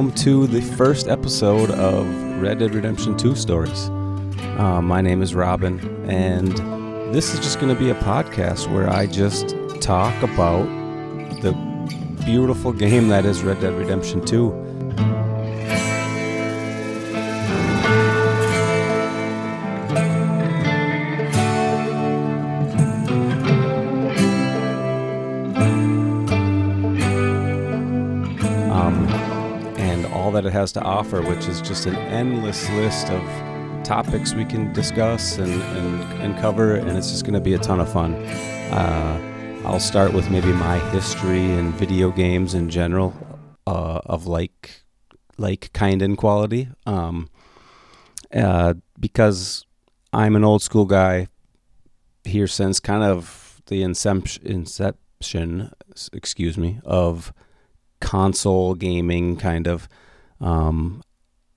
welcome to the first episode of Red Dead Redemption 2 Stories. Uh, my name is Robin, and this is just going to be a podcast where I just talk about the beautiful game that is Red Dead Redemption 2. Has to offer, which is just an endless list of topics we can discuss and, and, and cover, and it's just going to be a ton of fun. Uh, I'll start with maybe my history and video games in general uh, of like like kind and quality, um, uh, because I'm an old school guy here since kind of the inception, inception excuse me, of console gaming kind of. Um,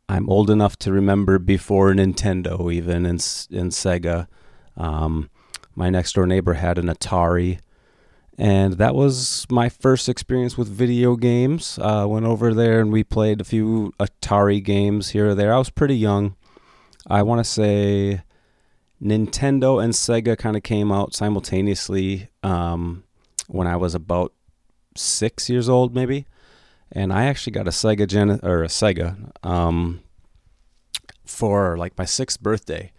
I'm old enough to remember before Nintendo, even in and Sega. Um, my next door neighbor had an Atari, and that was my first experience with video games. Uh, went over there and we played a few Atari games here or there. I was pretty young. I want to say Nintendo and Sega kind of came out simultaneously um, when I was about six years old, maybe and I actually got a Sega Gen or a Sega um, for like my sixth birthday,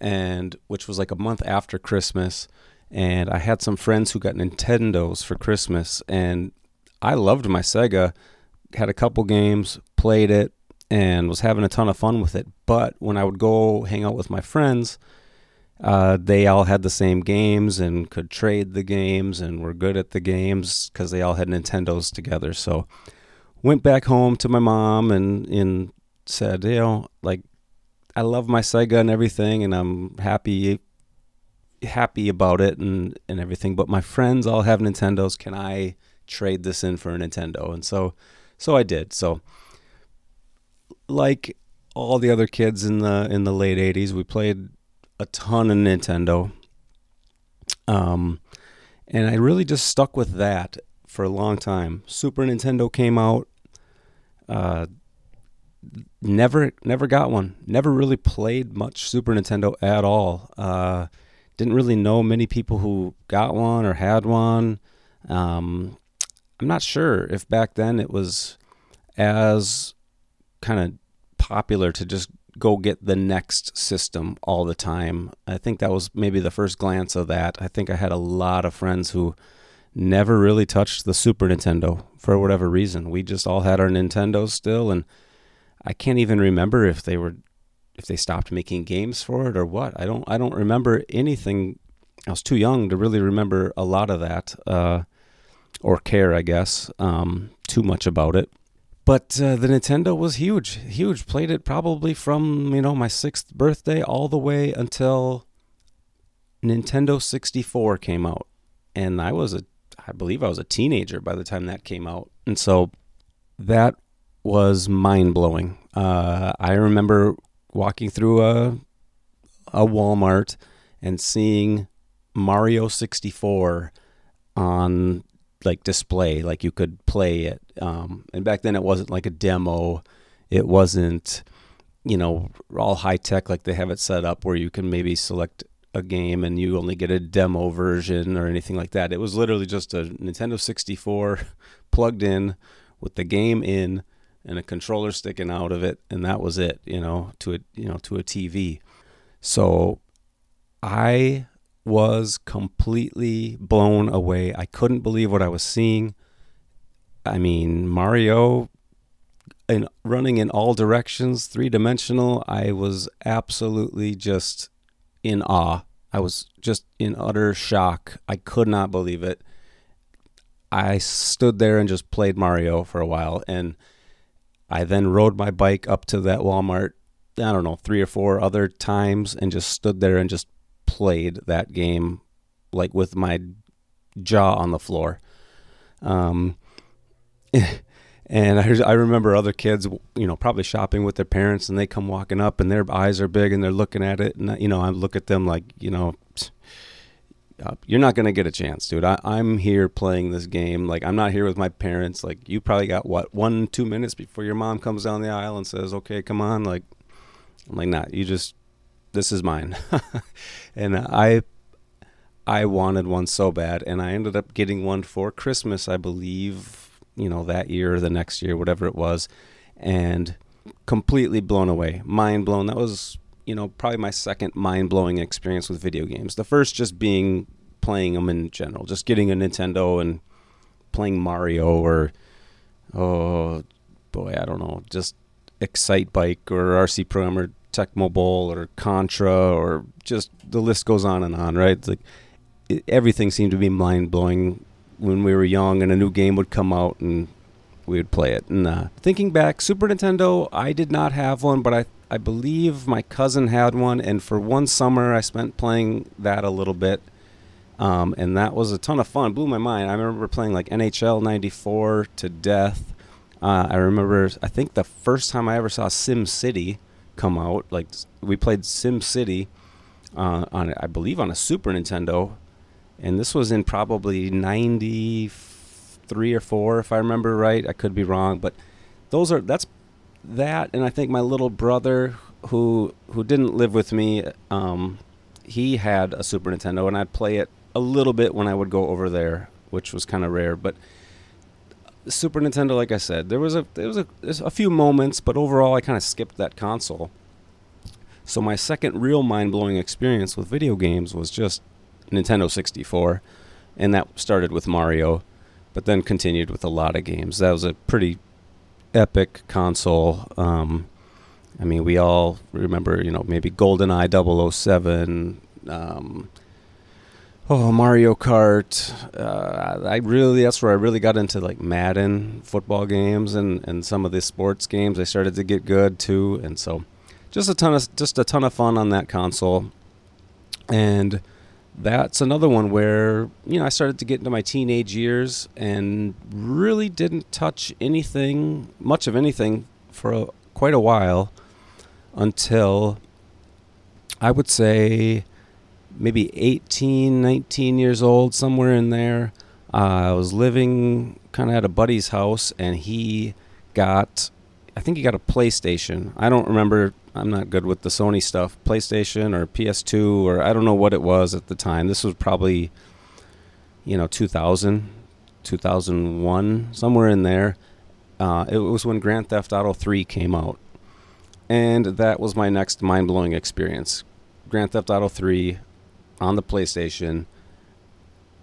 and which was like a month after Christmas. And I had some friends who got Nintendos for Christmas, and I loved my Sega. Had a couple games, played it, and was having a ton of fun with it. But when I would go hang out with my friends, uh, they all had the same games and could trade the games and were good at the games because they all had Nintendos together. So went back home to my mom and and said, you know, like I love my Sega and everything, and I'm happy happy about it and and everything. But my friends all have Nintendos. Can I trade this in for a Nintendo? And so so I did. So like all the other kids in the in the late '80s, we played a ton of Nintendo. Um, and I really just stuck with that for a long time. Super Nintendo came out. Uh, never never got one. Never really played much Super Nintendo at all. Uh, didn't really know many people who got one or had one. Um, I'm not sure if back then it was as kind of popular to just go get the next system all the time. I think that was maybe the first glance of that. I think I had a lot of friends who never really touched the Super Nintendo for whatever reason. We just all had our Nintendos still, and I can't even remember if they were if they stopped making games for it or what. I don't I don't remember anything. I was too young to really remember a lot of that uh, or care, I guess, um, too much about it. But uh, the Nintendo was huge, huge. Played it probably from you know my sixth birthday all the way until Nintendo 64 came out, and I was a I believe I was a teenager by the time that came out. And so that was mind blowing. Uh, I remember walking through a, a Walmart and seeing Mario 64 on like display, like you could play it. Um, and back then it wasn't like a demo. It wasn't, you know, all high tech like they have it set up where you can maybe select a game and you only get a demo version or anything like that. It was literally just a Nintendo 64 plugged in with the game in and a controller sticking out of it and that was it, you know, to a you know, to a TV. So I was completely blown away. I couldn't believe what I was seeing. I mean, Mario and running in all directions, three dimensional. I was absolutely just in awe. I was just in utter shock. I could not believe it. I stood there and just played Mario for a while. And I then rode my bike up to that Walmart, I don't know, three or four other times and just stood there and just played that game like with my jaw on the floor. Um, And I, I remember other kids, you know, probably shopping with their parents, and they come walking up, and their eyes are big, and they're looking at it, and you know, I look at them like, you know, uh, you're not gonna get a chance, dude. I, I'm here playing this game. Like I'm not here with my parents. Like you probably got what one two minutes before your mom comes down the aisle and says, "Okay, come on." Like I'm like, "Nah, you just this is mine." and I I wanted one so bad, and I ended up getting one for Christmas, I believe. You know that year or the next year, whatever it was, and completely blown away, mind blown. That was you know, probably my second mind blowing experience with video games. The first just being playing them in general, just getting a Nintendo and playing Mario or, oh boy, I don't know, just Excite Bike or RC Pro-Am or Tecmo Bowl or Contra or just the list goes on and on, right? It's like it, everything seemed to be mind blowing when we were young and a new game would come out and we would play it. And uh, thinking back, Super Nintendo, I did not have one, but I I believe my cousin had one, and for one summer I spent playing that a little bit, um, and that was a ton of fun. Blew my mind. I remember playing like NHL '94 to death. Uh, I remember. I think the first time I ever saw Sim City come out, like we played Sim City uh, on, I believe, on a Super Nintendo, and this was in probably '93 or four, if I remember right. I could be wrong, but those are that's that, and I think my little brother, who who didn't live with me, um, he had a Super Nintendo, and I'd play it a little bit when I would go over there, which was kind of rare. But Super Nintendo, like I said, there was a there was a, a few moments, but overall, I kind of skipped that console. So my second real mind blowing experience with video games was just Nintendo 64, and that started with Mario, but then continued with a lot of games. That was a pretty epic console. Um, I mean, we all remember, you know, maybe GoldenEye 007, um, oh, Mario Kart. Uh, I really, that's where I really got into like Madden football games and, and some of the sports games. I started to get good too. And so just a ton of, just a ton of fun on that console. And, that's another one where you know I started to get into my teenage years and really didn't touch anything, much of anything, for a, quite a while until I would say maybe 18, 19 years old, somewhere in there. Uh, I was living kind of at a buddy's house, and he got, I think he got a PlayStation. I don't remember I'm not good with the Sony stuff. PlayStation or PS2 or I don't know what it was at the time. This was probably, you know, 2000, 2001, somewhere in there. Uh, it was when Grand Theft Auto 3 came out. And that was my next mind blowing experience. Grand Theft Auto 3 on the PlayStation.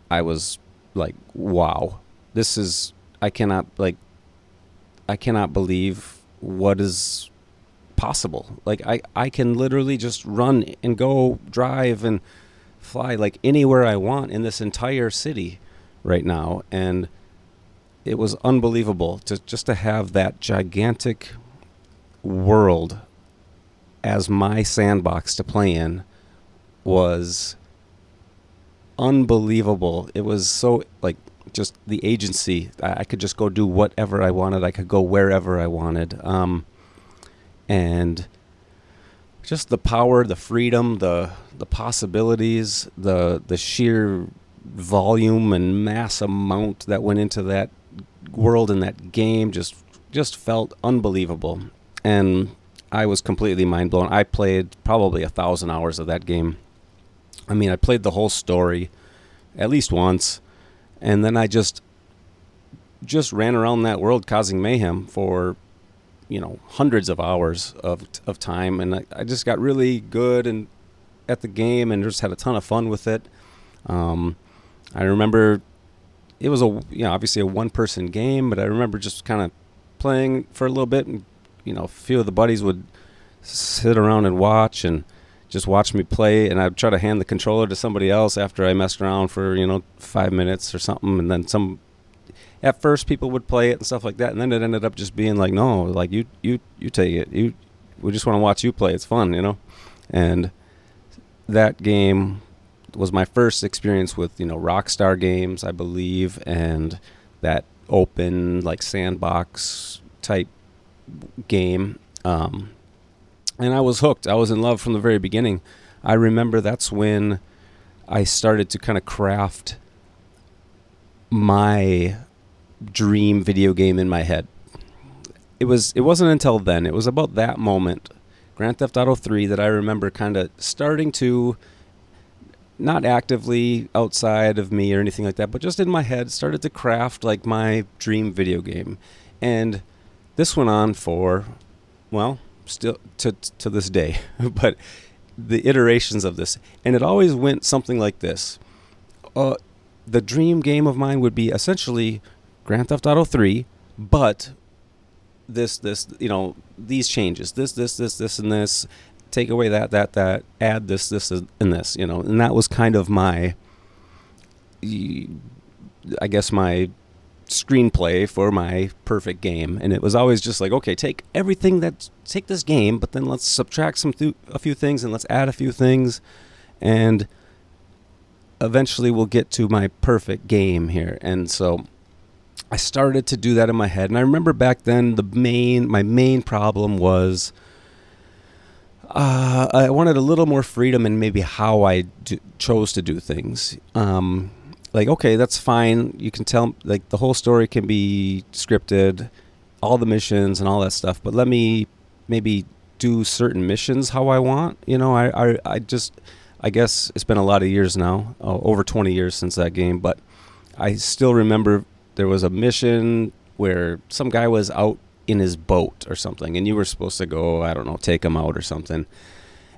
I was like, wow. This is, I cannot, like, I cannot believe what is possible. Like I, I can literally just run and go drive and fly like anywhere I want in this entire city right now. And it was unbelievable to just to have that gigantic world as my sandbox to play in was unbelievable. It was so like just the agency. I, I, could just go do whatever I wanted. I could go wherever I wanted. Um, and just the power, the freedom, the the possibilities, the the sheer volume and mass amount that went into that world and that game just just felt unbelievable. And I was completely mind blown. I played probably a thousand hours of that game. I mean, I played the whole story at least once, and then I just just ran around that world causing mayhem for you know hundreds of hours of of time, and I, I just got really good and at the game and just had a ton of fun with it. Um, I remember it was a you know obviously a one person game, but I remember just kind of playing for a little bit, and you know a few of the buddies would sit around and watch and just watch me play. And I'd try to hand the controller to somebody else after I messed around for, you know, five minutes or something. And then some at first people would play it and stuff like that, and then it ended up just being like, no, like you you you take it. You we just want to watch you play. It's fun, you know. And that game was my first experience with you know Rockstar games, I believe, and that open like sandbox type game. Um, and I was hooked. I was in love from the very beginning. I remember that's when I started to kind of craft my dream video game in my head. It was it wasn't until then. It was about that moment, Grand Theft Auto 3 that I remember kind of starting to not actively outside of me or anything like that, but just in my head started to craft like my dream video game. And this went on for well, still to to this day. but the iterations of this and it always went something like this. Uh the dream game of mine would be essentially Grand Theft Auto 3, but this this you know these changes this this this this and this take away that that that add this this and this you know and that was kind of my i guess my screenplay for my perfect game. And it was always just like okay take everything that take this game but then let's subtract some th- a few things and let's add a few things. And eventually we'll get to my perfect game here. And so I started to do that in my head. And I remember back then the main my main problem was uh, I wanted a little more freedom in maybe how I do, chose to do things. Um, like okay, that's fine. You can tell like the whole story can be scripted, all the missions and all that stuff. But let me maybe do certain missions how I want. You know, I I, I just I guess it's been a lot of years now, uh, over 20 years since that game, but I still remember there was a mission where some guy was out in his boat or something, and you were supposed to go, I don't know, take him out or something.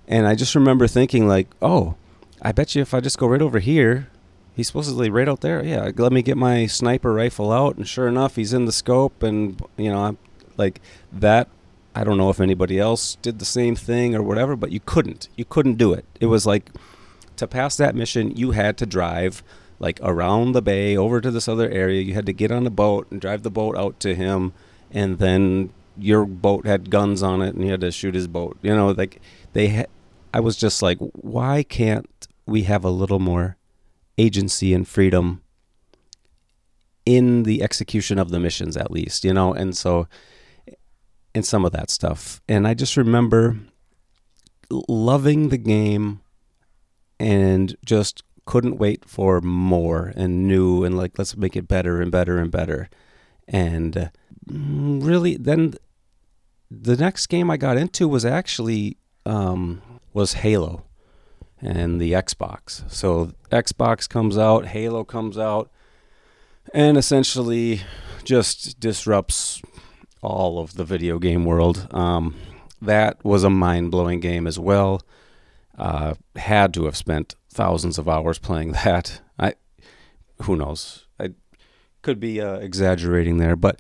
And I just remember thinking, like, oh, I bet you if I just go right over here, he's supposedly right out there. Yeah, let me get my sniper rifle out, and sure enough, he's in the scope, and you know, I'm like that. I don't know if anybody else did the same thing or whatever, but you couldn't. You couldn't do it. It was like to pass that mission, you had to drive like around the bay over to this other area. You had to get on a boat and drive the boat out to him, and then your boat had guns on it, and you had to shoot his boat. You know, like they. Ha- I was just like, why can't we have a little more agency and freedom in the execution of the missions, at least? You know, and so, and some of that stuff, and I just remember loving the game and just couldn't wait for more and new and like let's make it better and better and better. And uh, really, then the next game I got into was actually um, was Halo and the Xbox. So Xbox comes out, Halo comes out, and essentially just disrupts all of the video game world. Um, that was a mind blowing game as well. Uh, had to have spent thousands of hours playing that. I who knows? I could be uh, exaggerating there, but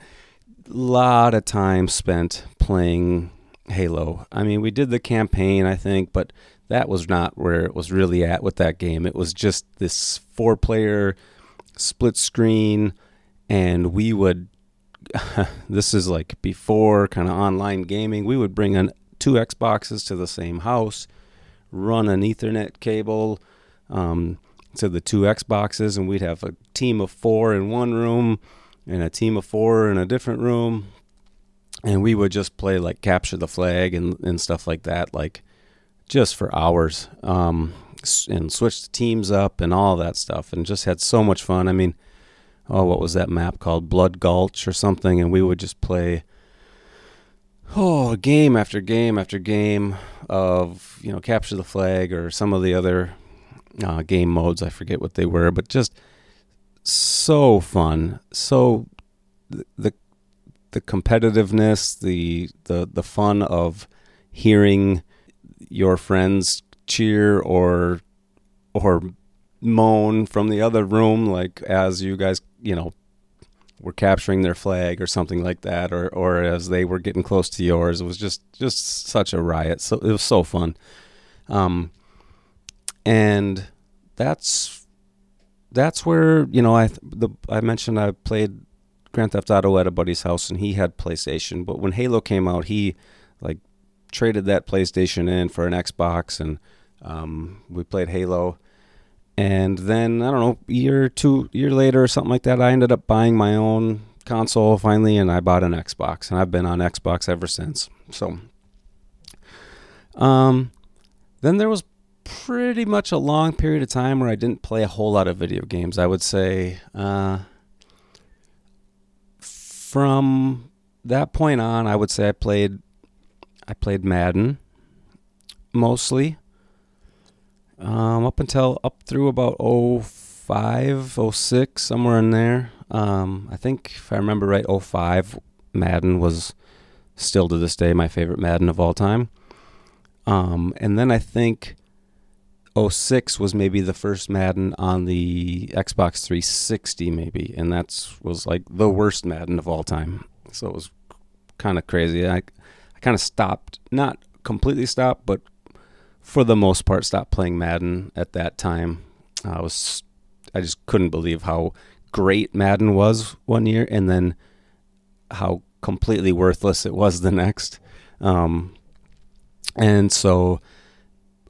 a lot of time spent playing Halo. I mean, we did the campaign, I think, but that was not where it was really at with that game. It was just this four-player split screen, and we would. this is like before kind of online gaming. We would bring in two Xboxes to the same house, run an Ethernet cable um, to the two Xboxes, and we'd have a team of four in one room and a team of four in a different room. And we would just play like capture the flag and, and stuff like that, like just for hours, um, and switch the teams up and all that stuff, and just had so much fun. I mean, oh, what was that map called? Blood Gulch or something, and we would just play oh game after game after game of you know capture the flag or some of the other uh, game modes. I forget what they were, but just so fun. So the the competitiveness, the the the fun of hearing your friends cheer or or moan from the other room, like as you guys, you know, were capturing their flag or something like that, or or as they were getting close to yours. It was just just such a riot. So it was so fun. Um, and that's that's where you know I the I mentioned I played Grand Theft Auto at a buddy's house and he had PlayStation, but when Halo came out, he like traded that PlayStation in for an Xbox and um, we played Halo. And then I don't know, year two year later or something like that, I ended up buying my own console finally, and I bought an Xbox, and I've been on Xbox ever since. So, um, then there was pretty much a long period of time where I didn't play a whole lot of video games. I would say uh, from that point on, I would say I played I played Madden mostly. Um, up until up through about 05, 06, somewhere in there. Um, I think if I remember right, 05 Madden was still to this day my favorite Madden of all time. Um, and then I think 06 was maybe the first Madden on the Xbox 360, maybe, and that's was like the worst Madden of all time. So it was kind of crazy. I, I kind of stopped, not completely stopped, but for the most part, stopped playing Madden at that time. I was, I just couldn't believe how great Madden was one year, and then how completely worthless it was the next. Um, and so,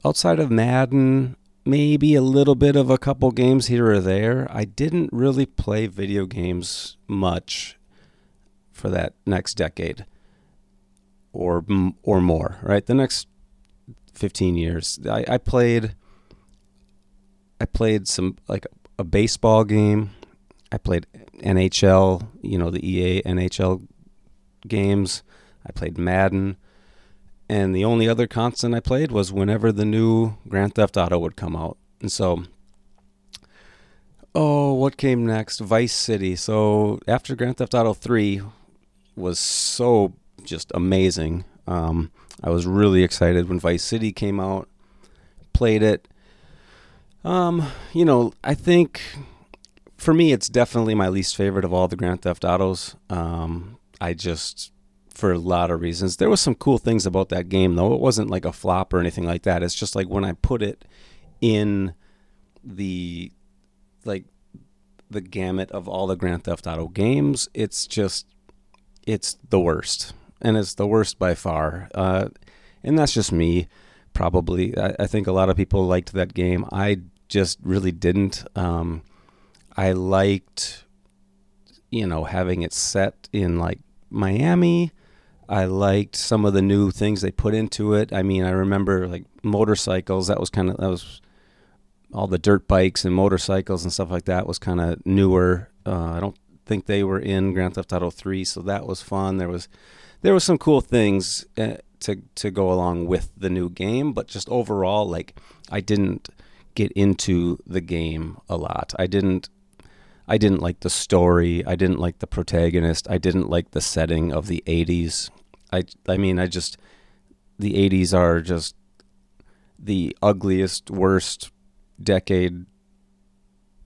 outside of Madden, maybe a little bit of a couple games here or there, I didn't really play video games much for that next decade or or more, right? The next 15 years. I, I played I played some like a baseball game. I played NHL, you know, the EA NHL games. I played Madden. And the only other constant I played was whenever the new Grand Theft Auto would come out. And so oh, what came next? Vice City. So after Grand Theft Auto 3 was so just amazing. Um, I was really excited when Vice City came out. Played it. Um, you know, I think for me, it's definitely my least favorite of all the Grand Theft Autos. Um, I just, for a lot of reasons, there was some cool things about that game, though. It wasn't like a flop or anything like that. It's just like when I put it in the, like, the gamut of all the Grand Theft Auto games, it's just, it's the worst and it's the worst by far. Uh, and that's just me, probably. I, I, think a lot of people liked that game. I just really didn't. Um, I liked, you know, having it set in like Miami. I liked some of the new things they put into it. I mean, I remember like motorcycles. That was kind of that was all the dirt bikes and motorcycles and stuff like that was kind of newer. Uh, I don't think they were in Grand Theft Auto 3, so that was fun. There was there was some cool things uh, to to go along with the new game, but just overall, like I didn't get into the game a lot. I didn't. I didn't like the story. I didn't like the protagonist. I didn't like the setting of the 80s. I I mean, I just the 80s are just the ugliest, worst decade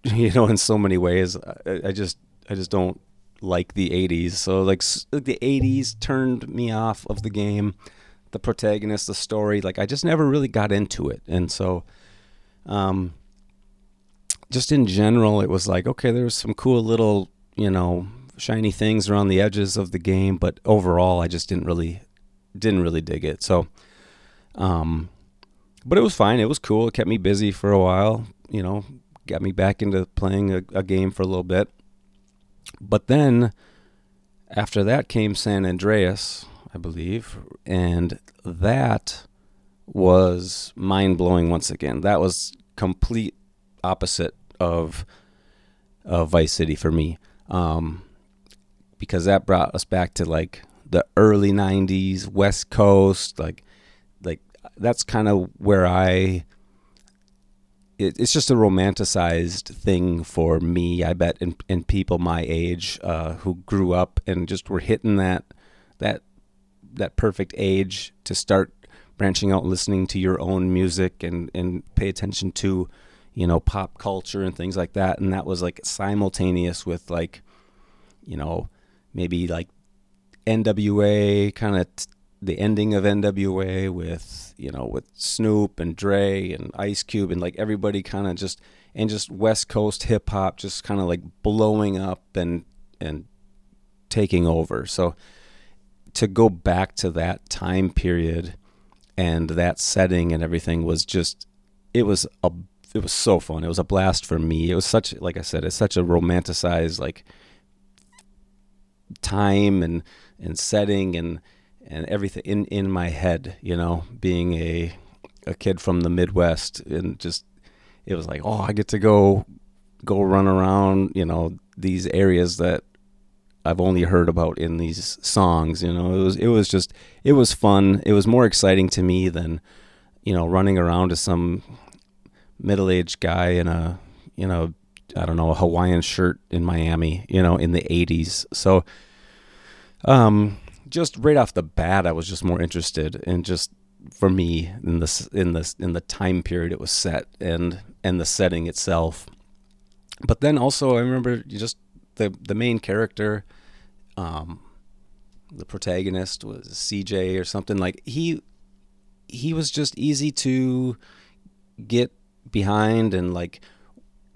you know in so many ways. I, I just I just don't like the 80s. So like the 80s turned me off of the game. The protagonist, the story, like I just never really got into it. And so um just in general it was like okay, there was some cool little, you know, shiny things around the edges of the game, but overall I just didn't really didn't really dig it. So um but it was fine. It was cool. It kept me busy for a while, you know, got me back into playing a, a game for a little bit. But then after that came San Andreas, I believe, and that was mind blowing once again. That was complete opposite of of Vice City for me, um, because that brought us back to like the early '90s West Coast, like like that's kind of where I it, it's just a romanticized thing for me, I bet, and, and people my age uh, who grew up and just were hitting that that that perfect age to start branching out, listening to your own music, and and pay attention to, you know, pop culture and things like that. And that was like simultaneous with like, you know, maybe like NWA kind of. T- the ending of NWA with you know with Snoop and Dre and Ice Cube and like everybody kind of just and just West Coast hip hop just kind of like blowing up and and taking over. So to go back to that time period and that setting and everything was just it was a it was so fun. It was a blast for me. It was such like I said, it's such a romanticized like time and and setting and and everything in in my head you know being a a kid from the Midwest, and just it was like, oh, I get to go go run around, you know, these areas that I've only heard about in these songs. You know, it was it was just it was fun. It was more exciting to me than you know running around to some middle aged guy in a you know I don't know a Hawaiian shirt in Miami. You know, in the '80s. So, um, just right off the bat, I was just more interested in just for me in this in this in the time period it was set and and the setting itself. But then also I remember just the the main character, um, the protagonist was CJ or something like he he was just easy to get behind and like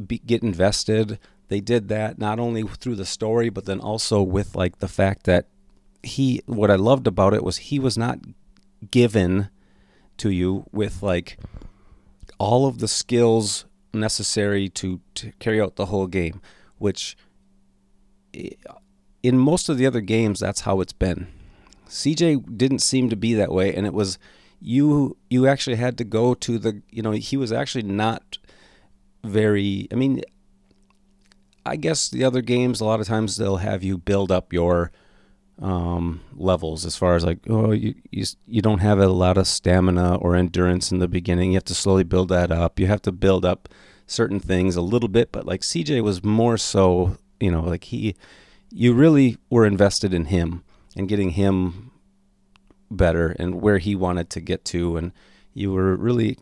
be, get invested. They did that not only through the story, but then also with like the fact that he. What I loved about it was he was not given to you with like all of the skills necessary to, to carry out the whole game, which eh, in most of the other games, that's how it's been. CJ didn't seem to be that way, and it was you. You actually had to go to the. You know, he was actually not very. I mean, I guess the other games a lot of times they'll have you build up your um, levels as far as like oh you, you you don't have a lot of stamina or endurance in the beginning. You have to slowly build that up. You have to build up certain things a little bit, but like CJ was more so you know like he you really were invested in him and getting him better and where he wanted to get to and you were really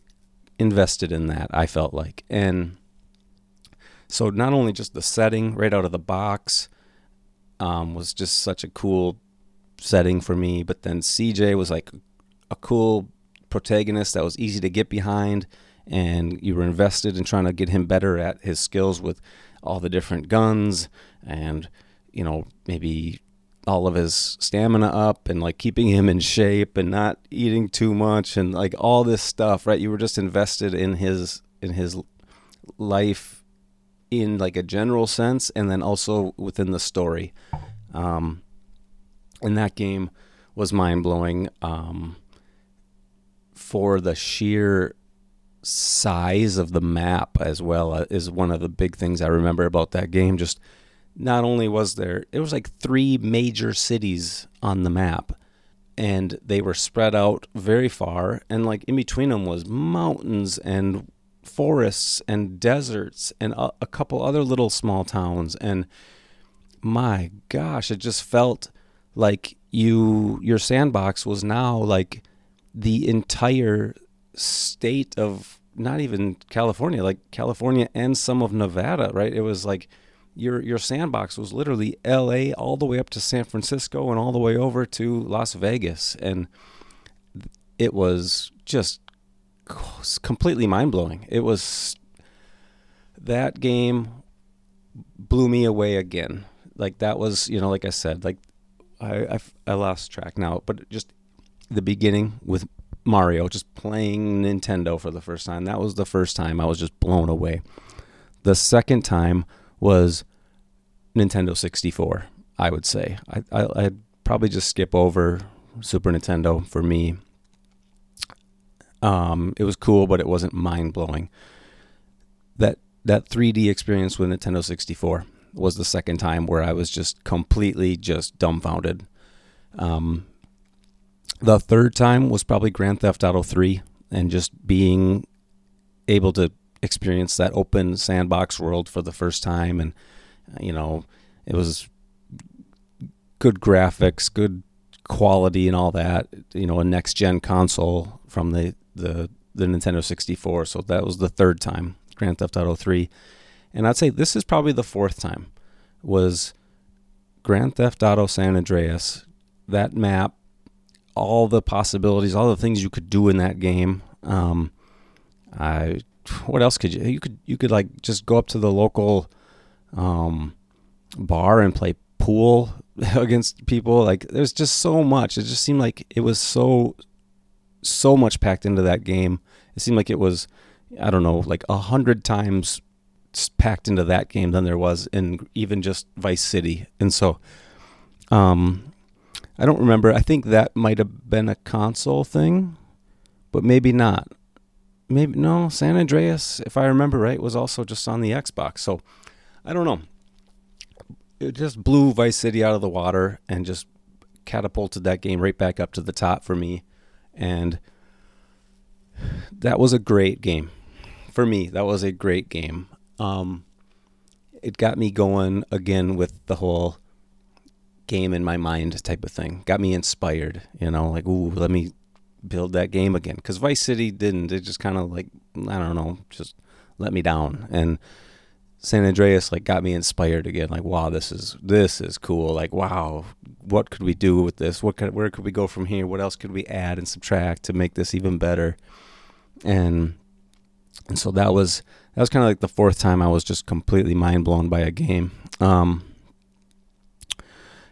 invested in that I felt like and so not only just the setting right out of the box um, was just such a cool setting for me. But then CJ was like a cool protagonist that was easy to get behind, and you were invested in trying to get him better at his skills with all the different guns and you know maybe all of his stamina up and like keeping him in shape and not eating too much and like all this stuff right you were just invested in his in his life in like a general sense and then also within the story. Um, and that game was mind blowing um, for the sheer size of the map as well uh, is one of the big things I remember about that game. Just not only was there, it was like three major cities on the map and they were spread out very far and like in between them was mountains and forests and deserts and a, a couple other little small towns and my gosh it just felt like you your sandbox was now like the entire state of not even California, like California and some of Nevada, right? It was like your your sandbox was literally LA all the way up to San Francisco and all the way over to Las Vegas and it was just completely mind blowing. It was that game blew me away again. Like that was, you know, like I said, like I, I, I lost track now, but just the beginning with Mario, just playing Nintendo for the first time. That was the first time I was just blown away. The second time was Nintendo 64. I would say I, I I'd probably just skip over Super Nintendo for me um, it was cool, but it wasn't mind blowing. That that 3D experience with Nintendo 64 was the second time where I was just completely just dumbfounded. Um, the third time was probably Grand Theft Auto 3 and just being able to experience that open sandbox world for the first time and you know it was good graphics good quality and all that you know a next gen console from the the the Nintendo 64. So that was the third time Grand Theft Auto 3. And I'd say this is probably the fourth time was Grand Theft Auto San Andreas. That map, all the possibilities, all the things you could do in that game. Um, I what else could you you could you could like just go up to the local um, bar and play pool against people like there's just so much it just seemed like it was so so much packed into that game. It seemed like it was, I don't know, like a hundred times packed into that game than there was in even just Vice City. And so, um, I don't remember. I think that might have been a console thing, but maybe not. Maybe no San Andreas, if I remember right, was also just on the Xbox. So I don't know. It just blew Vice City out of the water and just catapulted that game right back up to the top for me. And that was a great game for me. That was a great game. Um, it got me going again with the whole game in my mind type of thing. Got me inspired, you know, like ooh, let me build that game again. Because Vice City didn't. It just kind of like I don't know, just let me down. And San Andreas like got me inspired again. Like wow, this is this is cool. Like wow, what could we do with this? What could, where could we go from here? What else could we add and subtract to make this even better? And and so that was that was kind of like the fourth time I was just completely mind blown by a game. Um,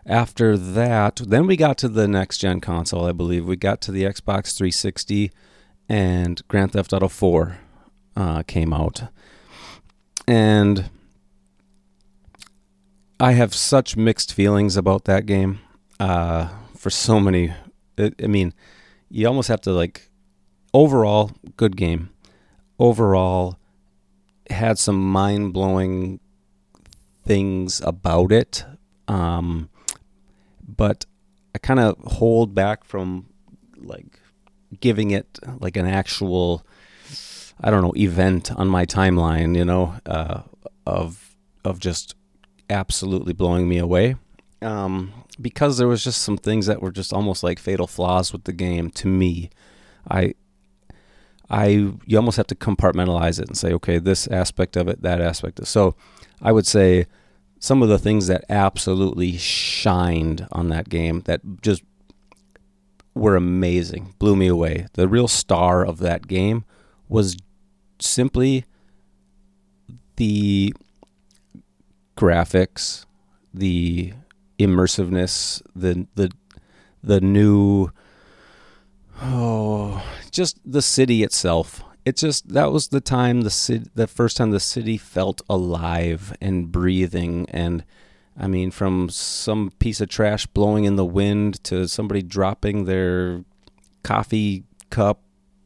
after that, then we got to the next gen console, I believe. We got to the Xbox 360 and Grand Theft Auto 4 uh, came out. And I have such mixed feelings about that game uh, for so many. I, I mean, you almost have to like, overall, good game. Overall, had some mind blowing things about it. Um, but I kind of hold back from like giving it like an actual I don't know event on my timeline, you know, uh, of of just absolutely blowing me away. Um, because there was just some things that were just almost like fatal flaws with the game to me. I I you almost have to compartmentalize it and say, okay, this aspect of it, that aspect. Of, so I would say some of the things that absolutely shined on that game that just were amazing, blew me away. The real star of that game was simply the graphics, the immersiveness, the the the new oh, just the city itself it just that was the time the city, the first time the city felt alive and breathing. And I mean from some piece of trash blowing in the wind to somebody dropping their coffee cup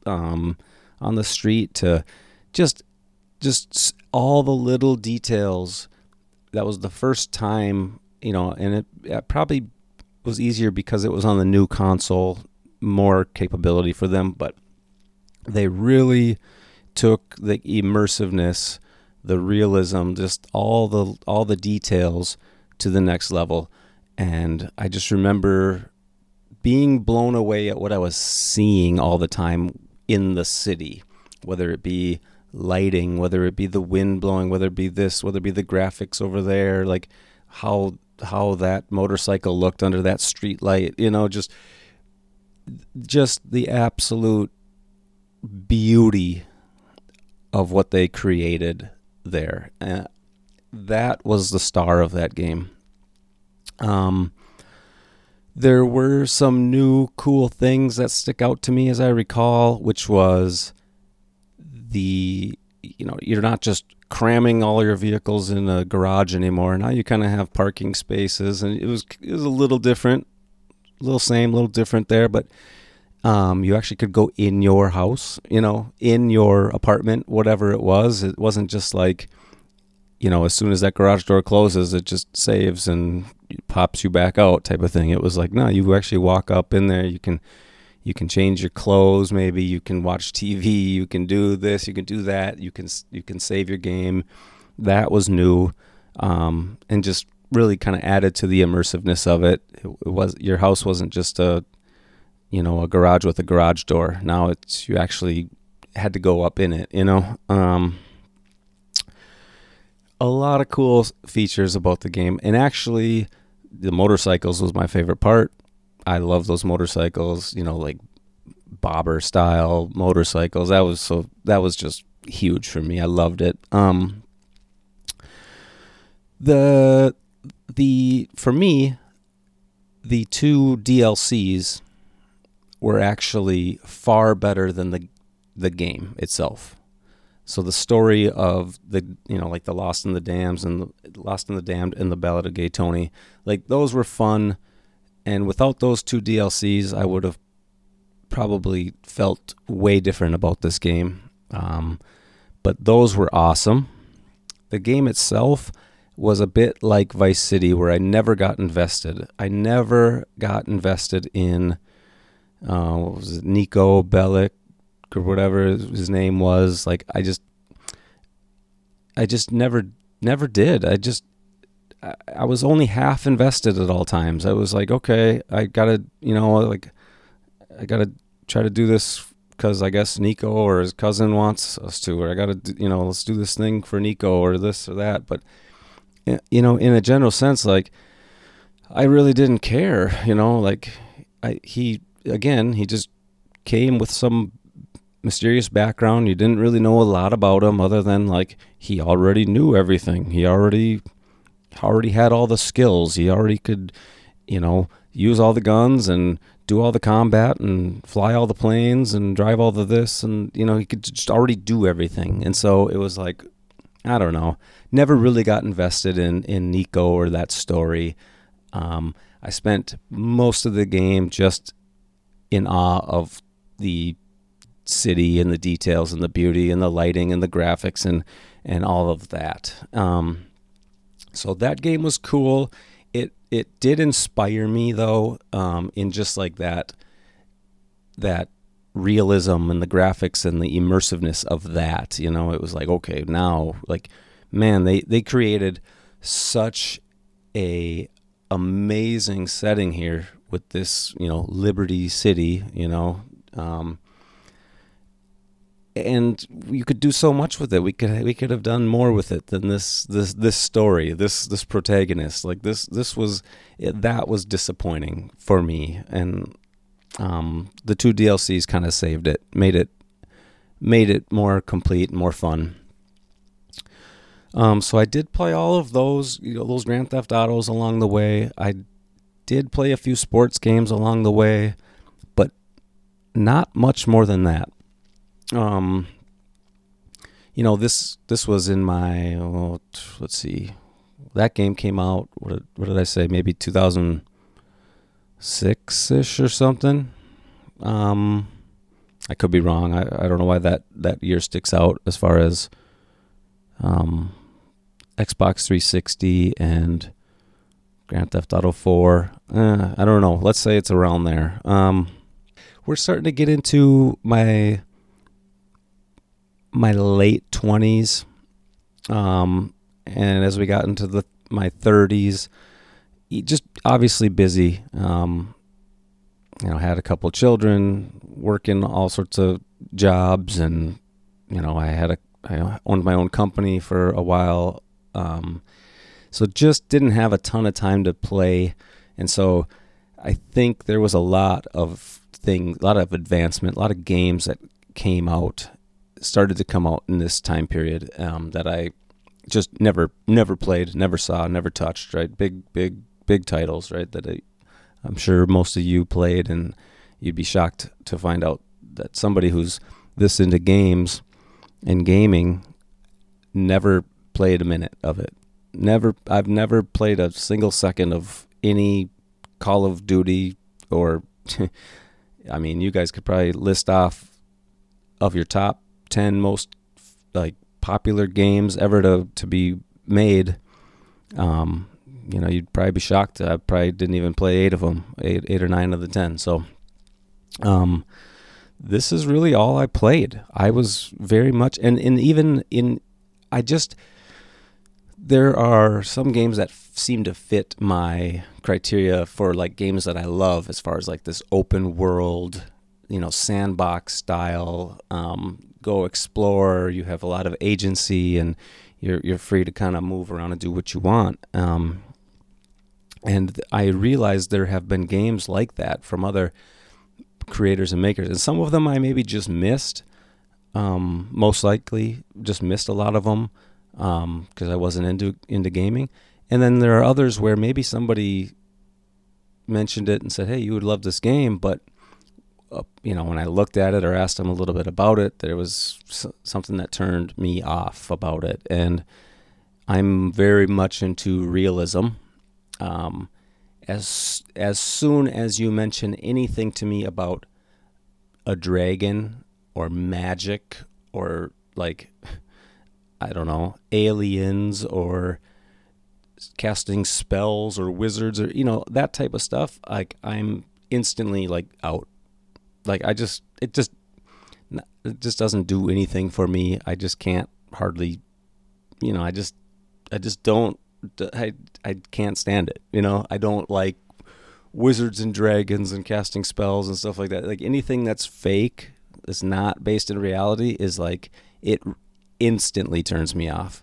um, on the street to just just all the little details. That was the first time you know and it, it probably was easier because it was on the new console more capability for them but they really took the immersiveness, the realism, just all the all the details to the next level. And I just remember being blown away at what I was seeing all the time in the city, whether it be lighting, whether it be the wind blowing, whether it be this, whether it be the graphics over there, like how how that motorcycle looked under that street light, you know, just just the absolute beauty of what they created there. That was the star of that game. Um, there were some new cool things that stick out to me as I recall, which was the you know you're not just cramming all your vehicles in a garage anymore. Now you kind of have parking spaces, and it was it was a little different, a little same, a little different there, but um, you actually could go in your house, you know, in your apartment, whatever it was. It wasn't just like, you know, as soon as that garage door closes, it just saves and pops you back out type of thing. It was like, no, you actually walk up in there. You can, you can change your clothes. Maybe you can watch TV. You can do this. You can do that. You can, you can save your game. That was new, um, and just really kind of added to the immersiveness of it. it. Was your house wasn't just a you know, a garage with a garage door. Now it's you actually had to go up in it, you know. Um, a lot of cool features about the game, and actually, the motorcycles was my favorite part. I love those motorcycles, you know, like bobber style motorcycles. That was so that was just huge for me. I loved it. Um, the the for me, the two DLCs were actually far better than the the game itself. So the story of the you know like the Lost in the Dams and the Lost in the Damned and the Ballad of Gay Tony, like those were fun, and without those two DLCs, I would have probably felt way different about this game. Um, but those were awesome. The game itself was a bit like Vice City, where I never got invested. I never got invested in uh, what was it, Niko Bellic or whatever his name was. Like I just, I just never, never did. I just, I, I was only half invested at all times. I was like, okay, I gotta, you know, like, I gotta try to do this because I guess Niko or his cousin wants us to, or I gotta, you know, let's do this thing for Niko or this or that. But you know, in a general sense, like I really didn't care, you know, like I he again, he just came with some mysterious background. You didn't really know a lot about him other than like he already knew everything. He already already had all the skills. He already could, you know, use all the guns and do all the combat and fly all the planes and drive all the this and you know, he could just already do everything. And so it was like I don't know. Never really got invested in in Niko or that story. Um, I spent most of the game just in awe of the city and the details and the beauty and the lighting and the graphics and and all of that. Um, so that game was cool. It it did inspire me though, um, in just like that that realism and the graphics and the immersiveness of that. You know, it was like, okay, now like man, they they created such a amazing setting here with this, you know, Liberty City, you know, um, and you could do so much with it. We could we could have done more with it than this this this story, this this protagonist. Like this this was that was disappointing for me, and um, the two DLCs kind of saved it, made it made it more complete, more fun. Um, so I did play all of those, you know, those Grand Theft Autos along the way. I did play a few sports games along the way, but not much more than that. Um, you know, this this was in my oh, let's see, that game came out. What did, what did I say? Maybe 2000- six ish or something. Um, I could be wrong. I, I don't know why that, that year sticks out as far as um, Xbox 360 and Grand Theft Auto 4. Eh, I don't know. Let's say it's around there. Um, we're starting to get into my my late 20s. Um, and as we got into the my 30s, just obviously busy. Um, you know, had a couple children, working all sorts of jobs, and you know, I had a I owned my own company for a while. Um, so just didn't have a ton of time to play, and so I think there was a lot of things, a lot of advancement, a lot of games that came out, started to come out in this time period um, that I just never never played, never saw, never touched. Right, big big big titles, right? That I, I'm sure most of you played, and you'd be shocked to find out that somebody who's this into games and gaming never played a minute of it. Never, I've never played a single second of any Call of Duty or, I mean, you guys could probably list off of your top ten most like popular games ever to to be made. Um, you know, you'd probably be shocked. I probably didn't even play eight of them, eight, eight or nine of the ten. So, um, this is really all I played. I was very much, and, and even in, I just, there are some games that f- seem to fit my criteria for like games that I love as far as like this open world, you know, sandbox style, um, go explore. You have a lot of agency and you're, you're free to kind of move around and do what you want. Um, and I realized there have been games like that from other creators and makers, and some of them I maybe just missed. Um, most likely, just missed a lot of them because um, I wasn't into into gaming. And then there are others where maybe somebody mentioned it and said, "Hey, you would love this game," but uh, you know, when I looked at it or asked them a little bit about it, there was something that turned me off about it. And I'm very much into realism um, as as soon as you mention anything to me about a dragon or magic or like I don't know, aliens or casting spells or wizards or you know that type of stuff like i'm instantly like out. Like i just it just it just doesn't do anything for me. I just can't hardly you know i just i just don't i i can't stand it you know? I don't like wizards and dragons and casting spells and stuff like that. Like anything that's fake that's not based in reality is like it instantly turns me off.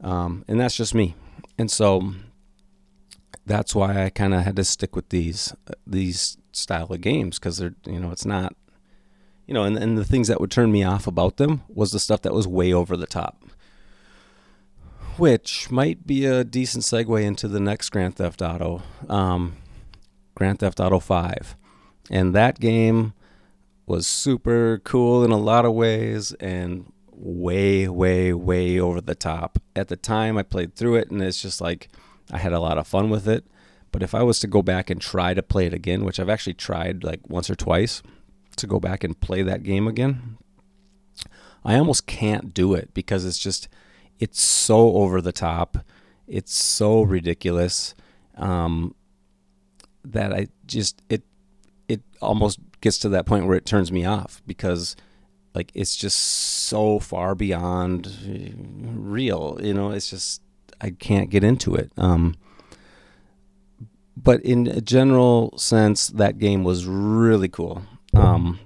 Um, and that's just me. And so that's why I kind of had to stick with these these style of games because they're you know it's not you know and, and the things that would turn me off about them was the stuff that was way over the top. Which might be a decent segue into the next Grand Theft Auto, um, Grand Theft Auto 5. And that game was super cool in a lot of ways and way, way, way over the top. At the time, I played through it, and it's just like I had a lot of fun with it. But if I was to go back and try to play it again, which I've actually tried like once or twice to go back and play that game again, I almost can't do it because it's just it's so over the top, it's so ridiculous um, that I just it it almost gets to that point where it turns me off because like it's just so far beyond real you know it's just i can't get into it. Um, but in a general sense that game was really cool. Um,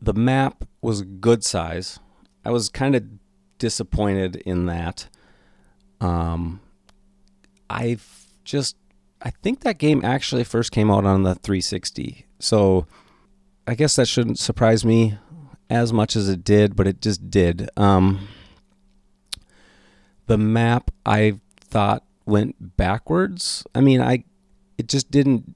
the map was good size. I was kind of disappointed in that. Um, i just i think that game actually first came out on the 360 so i guess that shouldn't surprise me as much as it did, but it just did. Um, the map I thought went backwards. I mean, I it just didn't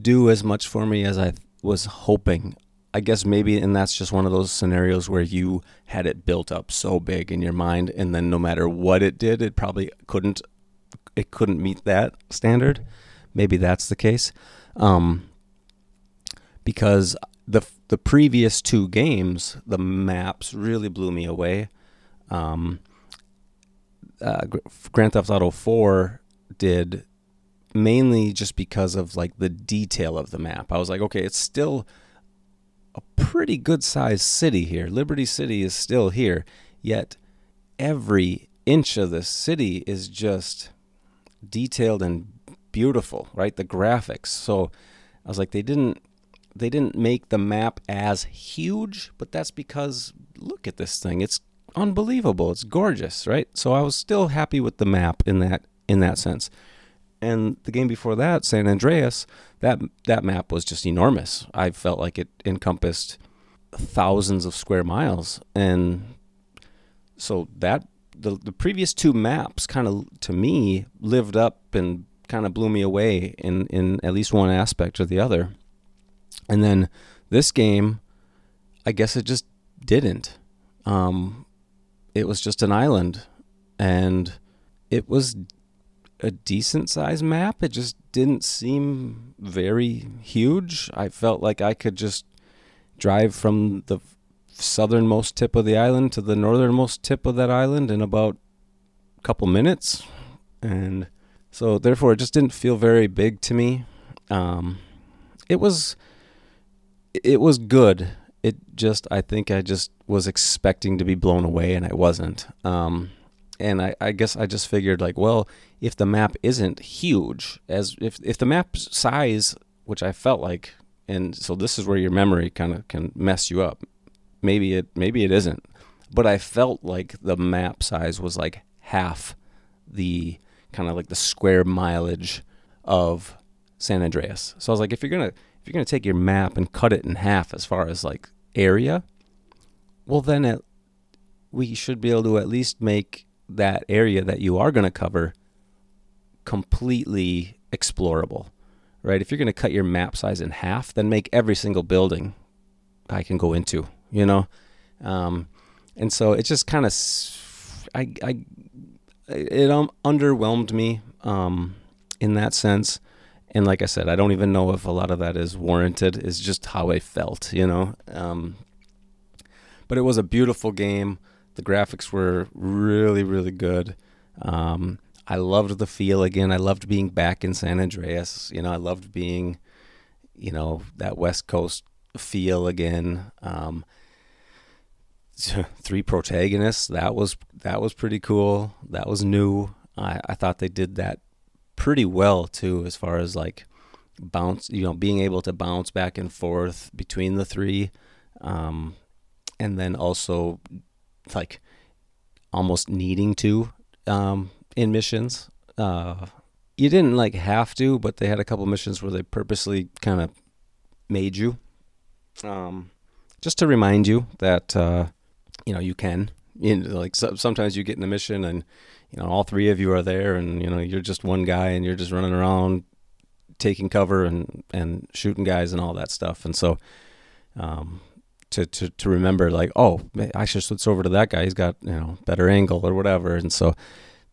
do as much for me as I was hoping. I guess maybe, and that's just one of those scenarios where you had it built up so big in your mind, and then no matter what it did, it probably couldn't it couldn't meet that standard. Maybe that's the case, um, because the the previous two games, the maps really blew me away. Um, uh, Grand Theft Auto 4 did mainly just because of like the detail of the map. I was like, okay, it's still a pretty good sized city here. Liberty City is still here, yet every inch of the city is just detailed and beautiful, right? The graphics. So I was like, they didn't they didn't make the map as huge, but that's because look at this thing. It's unbelievable. It's gorgeous, right? So I was still happy with the map in that in that sense. And the game before that, San Andreas, that that map was just enormous. I felt like it encompassed thousands of square miles and so that the the previous two maps kind of to me lived up and kind of blew me away in in at least one aspect or the other. And then this game, I guess it just didn't. Um, it was just an island, and it was a decent sized map. It just didn't seem very huge. I felt like I could just drive from the southernmost tip of the island to the northernmost tip of that island in about a couple minutes. And so, therefore, it just didn't feel very big to me. Um, it was it was good. It just, I think I just was expecting to be blown away and I wasn't. Um, and I, I guess I just figured like, well, if the map isn't huge, as if if the map size, which I felt like, and so this is where your memory kind of can mess you up. Maybe it maybe it isn't, but I felt like the map size was like half the kind of like the square mileage of San Andreas. So I was like, if you're gonna if you're going to take your map and cut it in half as far as like area, well, then it, we should be able to at least make that area that you are going to cover completely explorable, right? If you're going to cut your map size in half, then make every single building I can go into, you know? Um, and so it just kind of, I, I, it um, underwhelmed me um, in that sense and like I said, I don't even know if a lot of that is warranted. It's just how I felt, you know. Um, but it was a beautiful game. The graphics were really, really good. Um, I loved the feel again. I loved being back in San Andreas. You know, I loved being, you know, that West Coast feel again. Um, three protagonists. That was that was pretty cool. That was new. I, I thought they did that pretty well too, as far as like bounce. You know, being able to bounce back and forth between the three, um, and then also like almost needing to um, in missions. Uh, you didn't like have to, but they had a couple missions where they purposely kind of made you, um, just to remind you that uh, you know you can. You know, like so, sometimes you get in a mission and you know all three of you are there, and you know you're just one guy and you're just running around taking cover and and shooting guys and all that stuff, and so. Um, to, to, to remember like oh I should switch over to that guy he's got you know better angle or whatever and so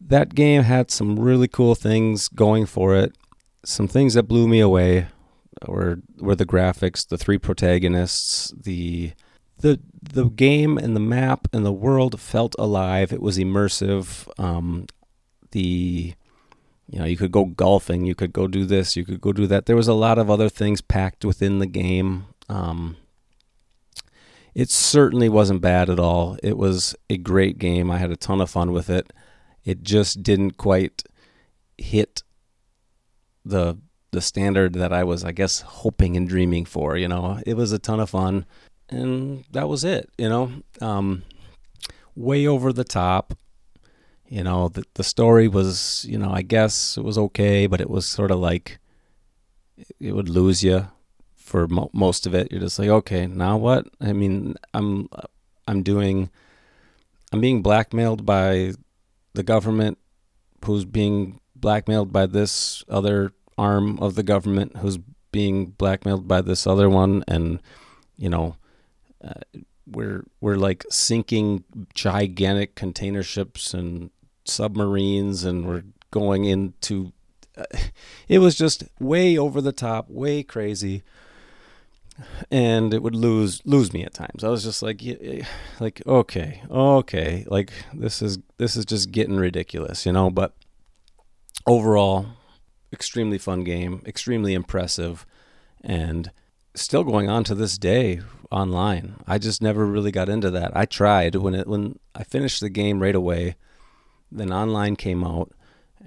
that game had some really cool things going for it. Some things that blew me away were were the graphics, the three protagonists, the the the game and the map and the world felt alive. It was immersive. Um, the you know you could go golfing, you could go do this, you could go do that. There was a lot of other things packed within the game. Um, it certainly wasn't bad at all. It was a great game. I had a ton of fun with it it just didn't quite hit the the standard that I was, I guess, hoping and dreaming for. You know, it was a ton of fun, and that was it. You know, um, way over the top. You know, the the story was, you know, I guess it was okay, but it was sort of like it would lose you for mo- most of it. You're just like, okay, now what? I mean, I'm I'm doing I'm being blackmailed by the government who's being blackmailed by this other arm of the government who's being blackmailed by this other one and you know we're we're like sinking gigantic container ships and submarines and we're going into uh, it was just way over the top way crazy and it would lose lose me at times. I was just like, like okay, okay, like this is this is just getting ridiculous, you know. But overall, extremely fun game, extremely impressive, and still going on to this day online. I just never really got into that. I tried when it when I finished the game right away. Then online came out,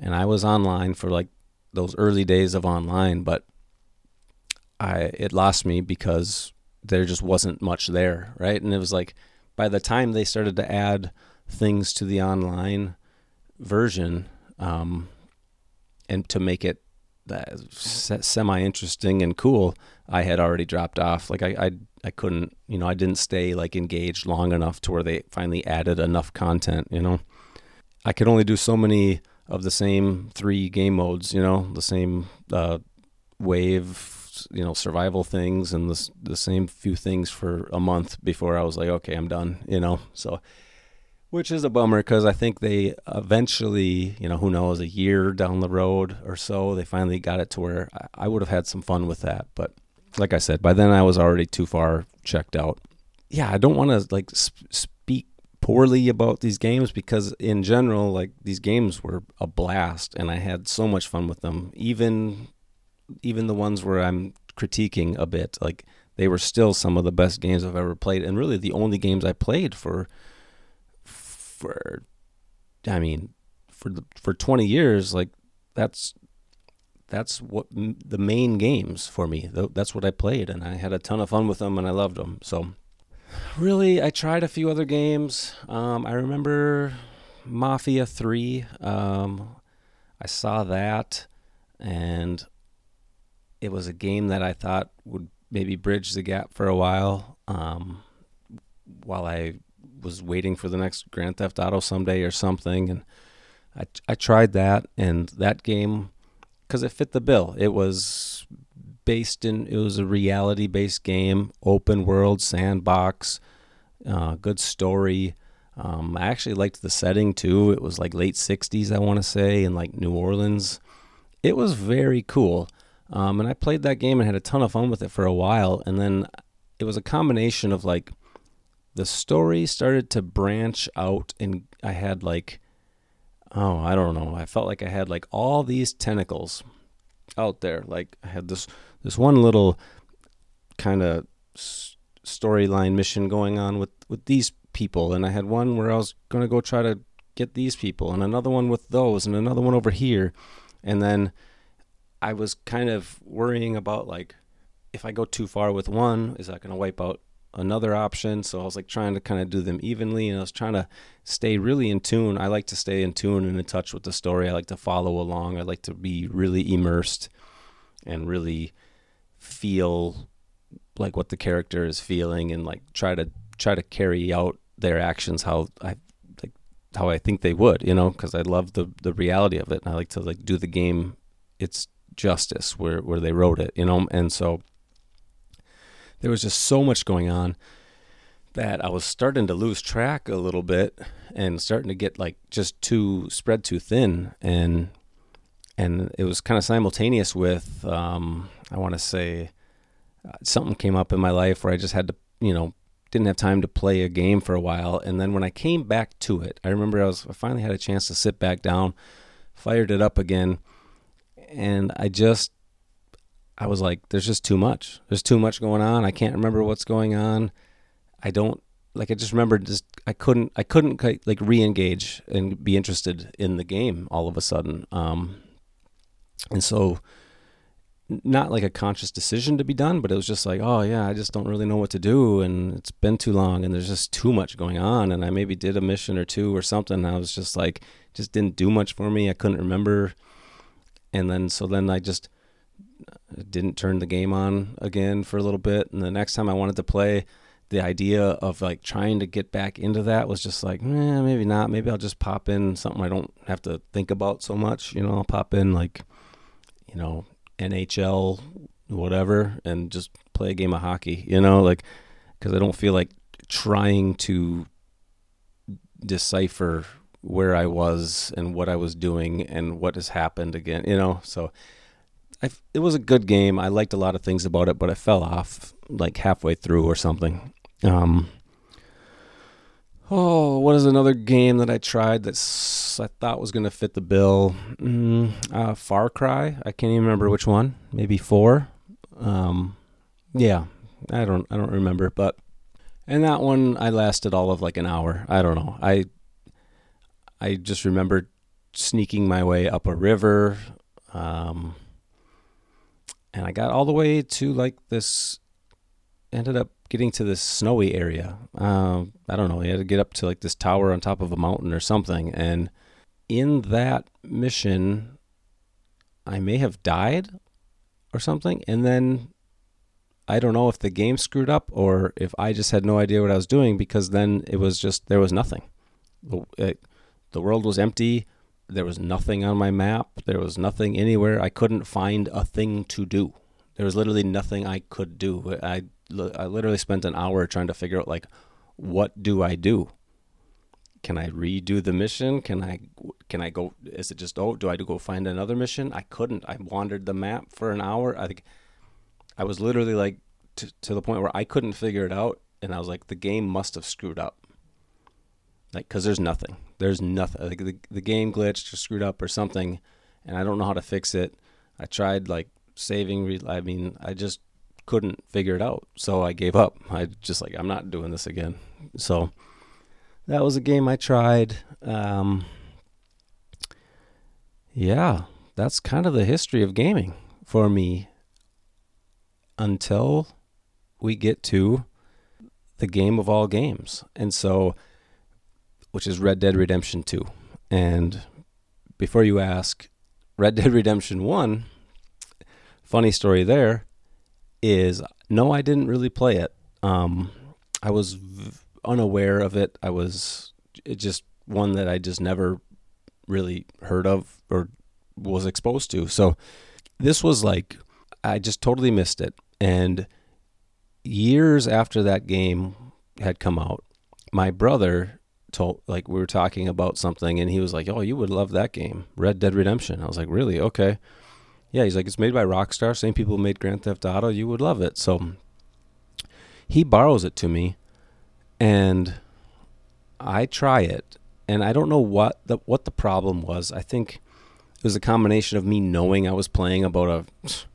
and I was online for like those early days of online, but I it lost me because there just wasn't much there, right? And it was like by the time they started to add things to the online version, um, and to make it semi interesting and cool, I had already dropped off. Like I, I, I couldn't, you know, I didn't stay like engaged long enough to where they finally added enough content. You know, I could only do so many of the same three game modes. You know, the same uh, wave you know survival things and the the same few things for a month before I was like, okay, I'm done. You know, so which is a bummer because I think they eventually, you know, who knows, a year down the road or so, they finally got it to where I, I would have had some fun with that. But like I said, by then I was already too far checked out. Yeah, I don't want to like sp- speak poorly about these games because in general, like these games were a blast and I had so much fun with them. Even even the ones where I'm critiquing a bit, like they were still some of the best games I've ever played, and really the only games I played for for I mean for the, for 20 years. Like that's that's what the main games for me. That's what I played, and I had a ton of fun with them, and I loved them. So really, I tried a few other games. Um, I remember Mafia Three. Um, I saw that, and it was a game that I thought would maybe bridge the gap for a while um, while I was waiting for the next Grand Theft Auto someday or something. And I, I tried that, and that game, because it fit the bill, it was based in, it was a reality based game, open world, sandbox, uh, good story. Um, I actually liked the setting too. It was like late 60s, I want to say, in like New Orleans. It was very cool. Um, and I played that game and had a ton of fun with it for a while. And then it was a combination of like the story started to branch out, and I had like, oh, I don't know. I felt like I had like all these tentacles out there. Like I had this this one little kind of storyline mission going on with with these people, and I had one where I was to go try to get these people, and another one with those, and another one over here, and then I was kind of worrying about like if I go too far with one, is that to wipe out another option? So I was like trying to kind of do them evenly, and I was trying to stay really in tune. I like to stay in tune and in touch with the story. I like to follow along. I like to be really immersed and really feel like what the character is feeling and like try to try to carry out their actions how I like how I think they would, you know, because I love the the reality of it and I like to like do the game its justice where where they wrote it, you know, and so there was just so much going on that I was starting to lose track a little bit and starting to get like just too spread too thin. And and it was kind of simultaneous with um, I want to say uh, something came up in my life where I just had to you know didn't have time to play a game for a while. And then when I came back to it I remember I was I finally had a chance to sit back down fired it up again. And I just I was like there's just too much there's too much going on I can't remember what's going on I don't like I just remember just I couldn't I couldn't like re-engage and be interested in the game all of a sudden um and so not like a conscious decision to be done, but it was just like, oh yeah, I just don't really know what to do, and it's been too long, and there's just too much going on, and I maybe did a mission or two or something. I was just like, just didn't do much for me. I couldn't remember, and then so then I just didn't turn the game on again for a little bit, and the next time I wanted to play, the idea of like trying to get back into that was just like, eh, maybe not. Maybe I'll just pop in something I don't have to think about so much. You know, I'll pop in like, you know, NHL, whatever, and just play a game of hockey, you know, like, because I don't feel like trying to decipher where I was and what I was doing and what has happened again, you know. So I, it was a good game. I liked a lot of things about it, but I fell off like halfway through or something. Um, Oh, what is another game that I tried that I thought was going to fit the bill? Mm, uh, Far Cry. I can't even remember which one. Maybe four. Um, yeah, I don't. I don't remember. But and that one, I lasted all of like an hour. I don't know. I I just remember sneaking my way up a river, um, and I got all the way to like this. Ended up getting to this snowy area. Uh, I don't know. He had to get up to like this tower on top of a mountain or something. And in that mission, I may have died or something. And then I don't know if the game screwed up or if I just had no idea what I was doing because then it was just, there was nothing. It, the world was empty. There was nothing on my map. There was nothing anywhere. I couldn't find a thing to do. There was literally nothing I could do. I I literally spent an hour trying to figure out like what do I do? Can I redo the mission? Can I can I go is it just oh do I go find another mission? I couldn't. I wandered the map for an hour. I think I was literally like to, to the point where I couldn't figure it out and I was like the game must have screwed up. Like cuz there's nothing. There's nothing. Like the the game glitched or screwed up or something and I don't know how to fix it. I tried like saving I mean I just couldn't figure it out. So I gave up. I just like I'm not doing this again. So that was a game I tried. Um, yeah, that's kind of the history of gaming for me until we get to the game of all games. And so which is Red Dead Redemption 2. And before you ask, Red Dead Redemption 1, funny story there is no, I didn't really play it. Um, I was v- unaware of it. I was it just one that I just never really heard of or was exposed to. So this was like I just totally missed it. And years after that game had come out, my brother told like we were talking about something and he was like, "Oh, you would love that game, Red Dead Redemption." I was like, "Really? Okay." yeah, he's like, it's made by Rockstar, same people who made Grand Theft Auto. You would love it. So he borrows it to me, and I try it, and I don't know what the what the problem was. I think it was a combination of me knowing I was playing about a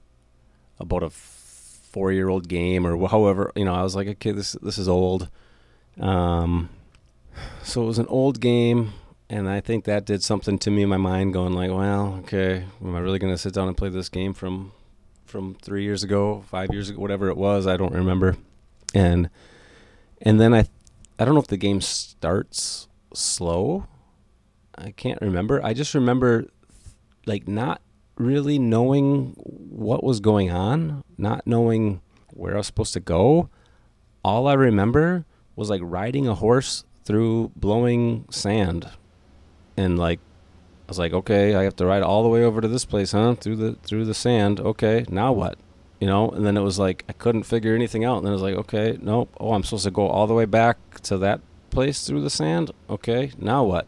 about a four year old game or however you know I was like okay this this is old, um, so it was an old game, and I think that did something to me in my mind, going like, well, okay, am I really gonna sit down and play this game from from three years ago, five years ago, whatever it was, I don't remember, and and then I I don't know if the game starts slow. I can't remember. I just remember like not really knowing what was going on, not knowing where I was supposed to go. All I remember was like riding a horse through blowing sand and like I was like, okay, I have to ride all the way over to this place, huh? Through the through the sand. Okay, now what? You know, and then it was like I couldn't figure anything out. And then it was like, okay, nope. Oh, I'm supposed to go all the way back to that place through the sand. Okay, now what?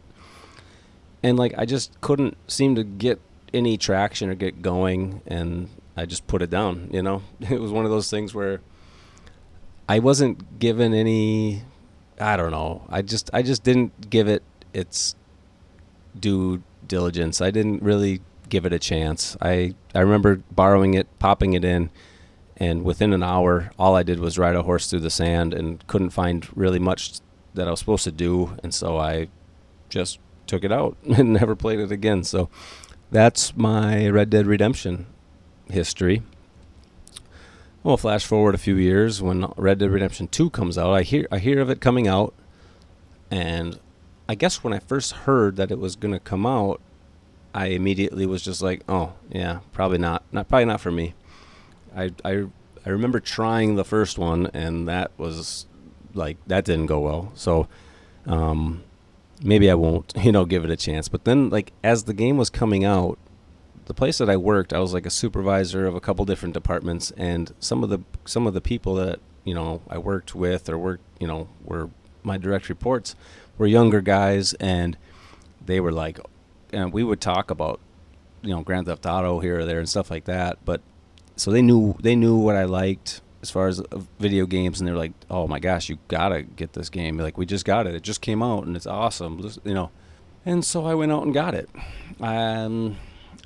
And like I just couldn't seem to get any traction or get going, and I just put it down. You know, it was one of those things where I wasn't given any. I don't know. I just I just didn't give it its due diligence. I didn't really give it a chance. I I remember borrowing it, popping it in, and within an hour, all I did was ride a horse through the sand and couldn't find really much that I was supposed to do, and so I just took it out and never played it again. So that's my Red Dead Redemption history. Well, flash forward a few years when Red Dead Redemption 2 comes out. I hear I hear of it coming out and I guess when I first heard that it was going to come out, I immediately was just like, "Oh, yeah, probably not. Not probably not for me." I I I remember trying the first one and that was like that didn't go well. So um maybe I won't, you know, give it a chance. But then like as the game was coming out, the place that I worked, I was like a supervisor of a couple different departments and some of the some of the people that, you know, I worked with or worked, you know, were my direct reports were younger guys and they were like and we would talk about you know Grand Theft Auto here or there and stuff like that but so they knew they knew what I liked as far as video games and they're like oh my gosh you gotta get this game. Like we just got it. It just came out and it's awesome. You know and so I went out and got it. Um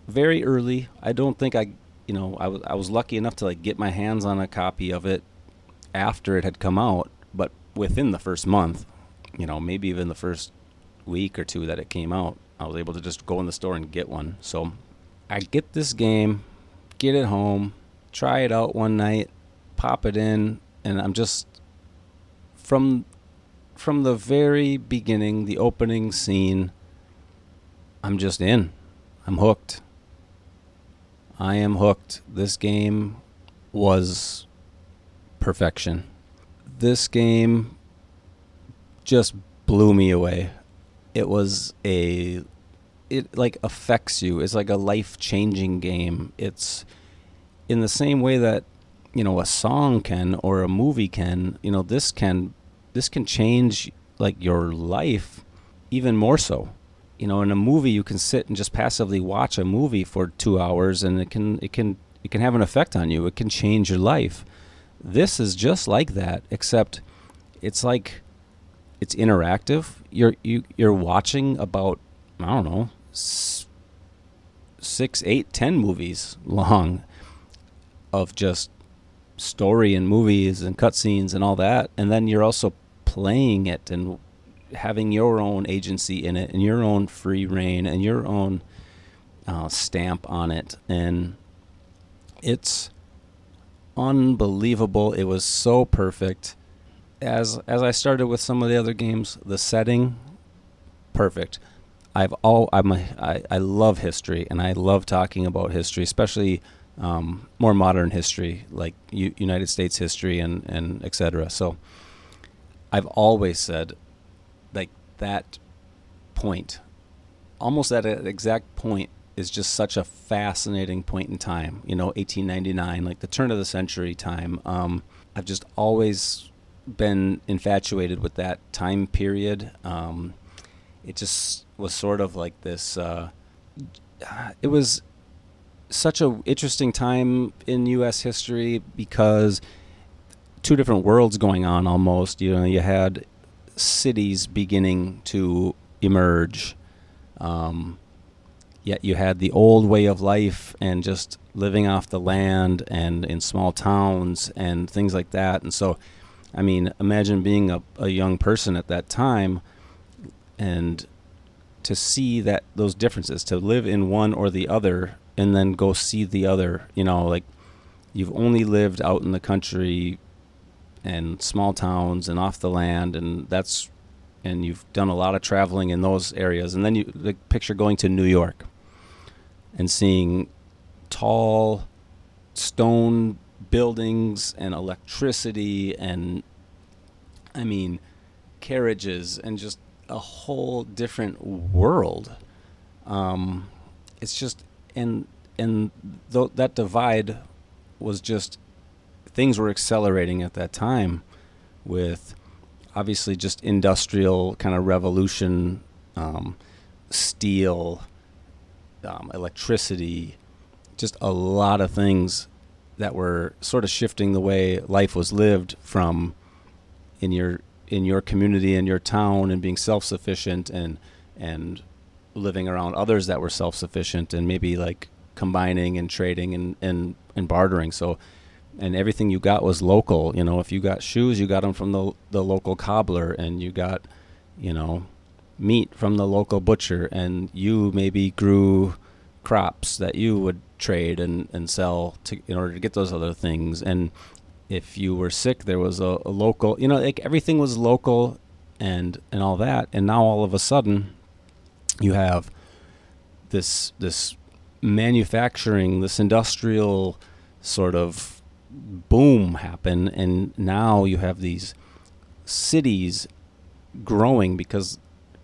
very early I don't think I you know I was I was lucky enough to like get my hands on a copy of it after it had come out but within the first month you know, maybe even the first week or two that it came out, I was able to just go in the store and get one. So I get this game, get it home, try it out one night, pop it in, and I'm just from from the very beginning, the opening scene, I'm just in. I'm hooked. I am hooked. This game was perfection. This game just blew me away. It was a it like affects you. It's like a life-changing game. It's in the same way that you know a song can or a movie can, you know, this can this can change like your life even more so. You know, in a movie you can sit and just passively watch a movie for 2 hours and it can it can it can have an effect on you. It can change your life. This is just like that except it's like it's interactive. You're you you're watching about I don't know six, eight, ten movies long of just story and movies and cutscenes and all that, and then you're also playing it and having your own agency in it and your own free reign and your own uh, stamp on it, and it's unbelievable. It was so perfect as as I started with some of the other games, the setting, perfect. I've all I'm a, I, I love history and I love talking about history, especially um, more modern history like U- United States history and and etc. So I've always said that point, almost at an exact point is just such a fascinating point in time. You know, 1899, like the turn of the century time. Um, I've just always been infatuated with that time period. Um, it just was sort of like this. Uh, it was such a interesting time in U.S. history because two different worlds going on almost. You know, you had cities beginning to emerge. Um, yet you had the old way of life and just living off the land and in small towns and things like that. And so, I mean, imagine being a, a young person at that time and to see that those differences, to live in one or the other and then go see the other, you know, like you've only lived out in the country and small towns and off the land and that's and you've done a lot of traveling in those areas and then you the picture going to New York and seeing tall stone buildings and electricity and I mean carriages and just a whole different world. Um, it's just and and th- that divide was just things were accelerating at that time with obviously just industrial kind of revolution, um, steel, um, electricity, just a lot of things that were sort of shifting the way life was lived from in your in your community in your town and being self-sufficient and and living around others that were self-sufficient and maybe like combining and trading and and, and bartering. So and everything you got was local you know if you got shoes you got them from the the local cobbler and you got you know meat from the local butcher and you maybe grew crops that you would trade and, and sell to in order to get those other things and if you were sick, there was a, a local, you know, like everything was local and and all that. And now all of a sudden, you have this this manufacturing, this industrial sort of boom happen, and now you have these cities growing because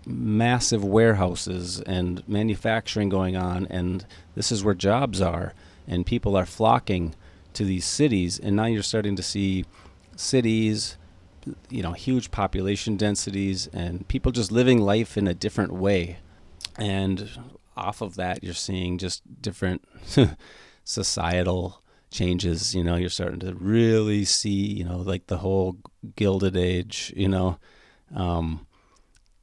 massive warehouses and manufacturing going on, and this is where jobs are, and people are flocking to these cities, and now you're starting to see cities, you know, huge population densities, and people just living life in a different way. And off of that, you're seeing just different societal changes. You know, you're starting to really see, you know, like the whole Gilded Age. You know, um,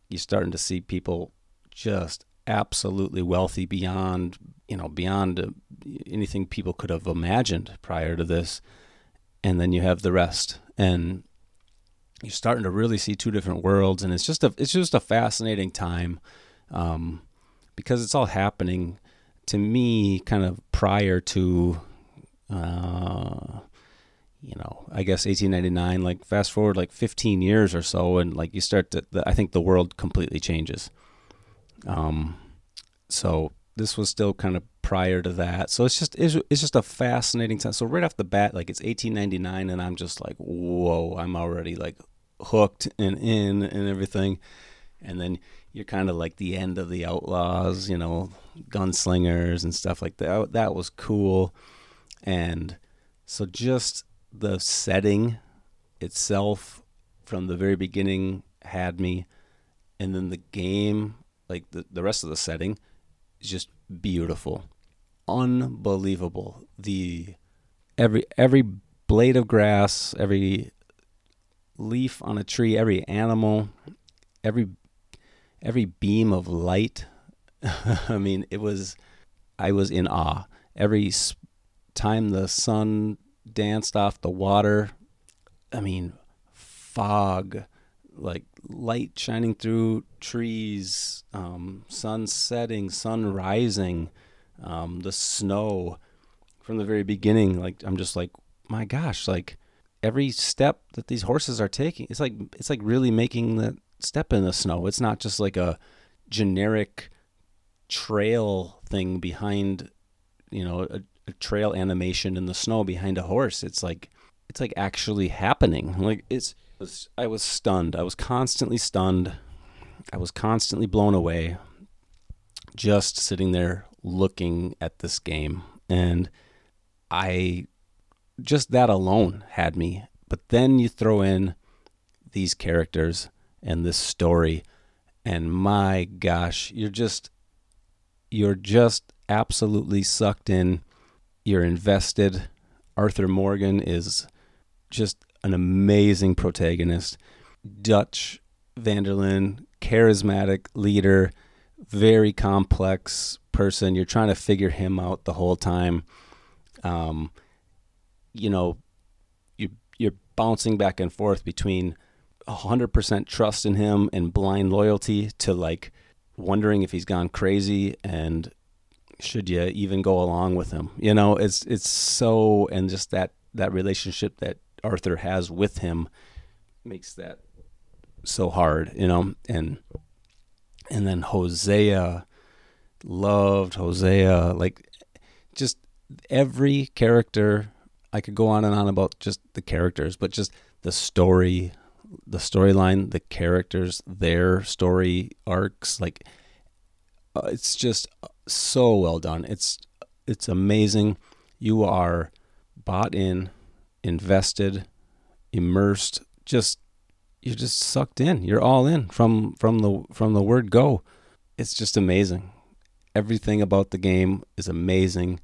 you're starting to see people just absolutely wealthy beyond you know beyond uh, anything people could have imagined prior to this and then you have the rest and you're starting to really see two different worlds and it's just a it's just a fascinating time um, because it's all happening to me kind of prior to uh, you know i guess 1899 like fast forward like 15 years or so and like you start to the, i think the world completely changes um, so this was still kind of prior to that. So it's just it's, it's just a fascinating time. So right off the bat, like it's 1899, and I'm just like, whoa, I'm already like hooked and in and everything. And then you're kind of like the end of the outlaws, you know, gunslingers and stuff like that. That was cool. And so just the setting itself from the very beginning had me. And then the game like the, the rest of the setting is just beautiful. Unbelievable. The every every blade of grass every leaf on a tree every animal every every beam of light. I mean it was i was in awe. Every time the sun danced off the water i mean fog like light shining through trees, um, sun setting, sun rising, um, the snow from the very beginning. Like I'm just like, my gosh, like every step that these horses are taking, it's like it's like really making the step in the snow. It's not just like a generic trail thing behind, you know, a, trail animation in the snow behind a horse. It's like it's like actually happening. Like it's I was stunned. I was constantly stunned. I was constantly blown away just sitting there looking at this game and I just that alone had me. But then you throw in these characters and this story and my gosh, you're just you're just absolutely sucked in. You're invested. Arthur Morgan is just an amazing protagonist. Dutch van der Linde, charismatic leader, very complex person. You're trying to figure him out the whole time. Um, you know, you you're bouncing back and forth between 100% trust in him and blind loyalty to like wondering if he's gone crazy and should you even go along with him? You know it's it's so and just that that relationship that Arthur has with him makes that so hard you know? And and then Hosea loved Hosea like just every character I could go on and on about just the characters but just the story the storyline, the characters, their story arcs, like uh, it's just so well done. It's it's amazing. You are bought in, invested, immersed, just you're just sucked in. You're all in from from the from the word go. It's just amazing. Everything about the game is amazing.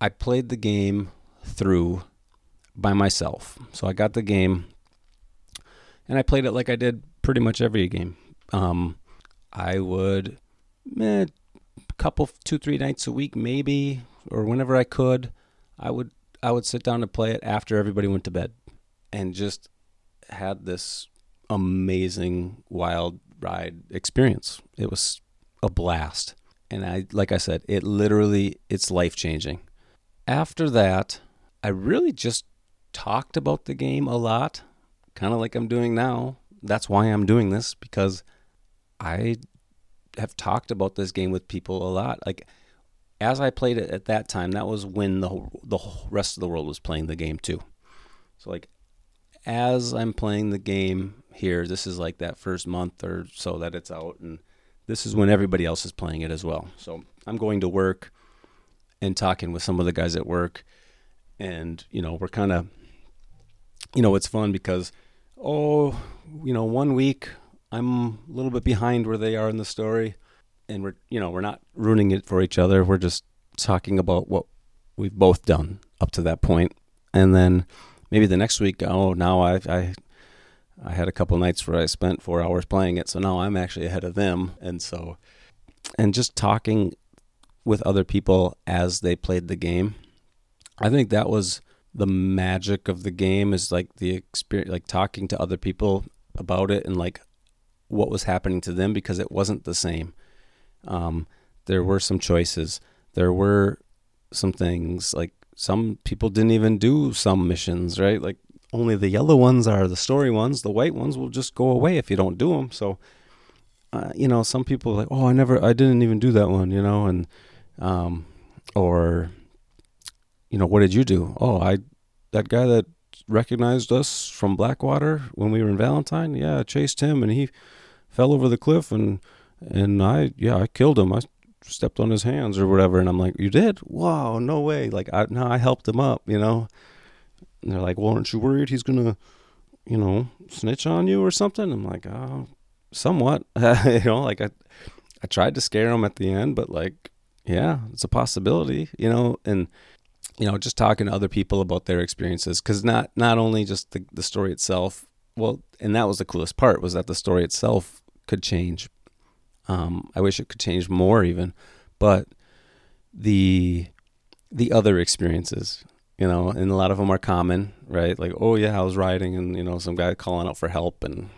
I played the game through by myself. So I got the game and I played it like I did pretty much every game. Um, I would, eh, couple, two, three nights a week, maybe, or whenever I could, I would, I would sit down to play it after everybody went to bed, and just had this amazing wild ride experience. It was a blast, and I, like I said, it literally, it's life changing. After that, I really just talked about the game a lot kind of like I'm doing now. That's why I'm doing this because I have talked about this game with people a lot. Like as I played it at that time, that was when the whole, the whole rest of the world was playing the game too. So like as I'm playing the game here, this is like that first month or so that it's out and this is when everybody else is playing it as well. So I'm going to work and talking with some of the guys at work and you know, we're kind of you know, it's fun because oh, you know, one week I'm a little bit behind where they are in the story, and we're you know we're not ruining it for each other. We're just talking about what we've both done up to that point, and then maybe the next week, oh, now I I I had a couple nights where I spent four hours playing it, so now I'm actually ahead of them, and so and just talking with other people as they played the game. I think that was the magic of the game is like the experience, like talking to other people about it and like what was happening to them because it wasn't the same. Um, there were some choices. There were some things like some people didn't even do some missions, right? Like only the yellow ones are the story ones. The white ones will just go away if you don't do them. So, uh, you know, some people like, oh, I never, I didn't even do that one, you know, and, um, or you know, what did you do? Oh, I that guy that recognized us from Blackwater when we were in Valentine. Yeah, I chased him and he fell over the cliff and and I yeah I killed him. I stepped on his hands or whatever. And I'm like, you did? Wow, no way. Like I I helped him up. You know. And they're like, well, aren't you worried he's gonna, you know, snitch on you or something? I'm like, oh, somewhat. you know, like I I tried to scare him at the end, but like, yeah, it's a possibility. You know, and you know, just talking to other people about their experiences because not not only just the the story itself. Well, and that was the coolest part was that the story itself could change. Um, I wish it could change more even, but the the other experiences, you know, and a lot of them are common, right? Like, oh yeah, I was riding and you know some guy calling out for help and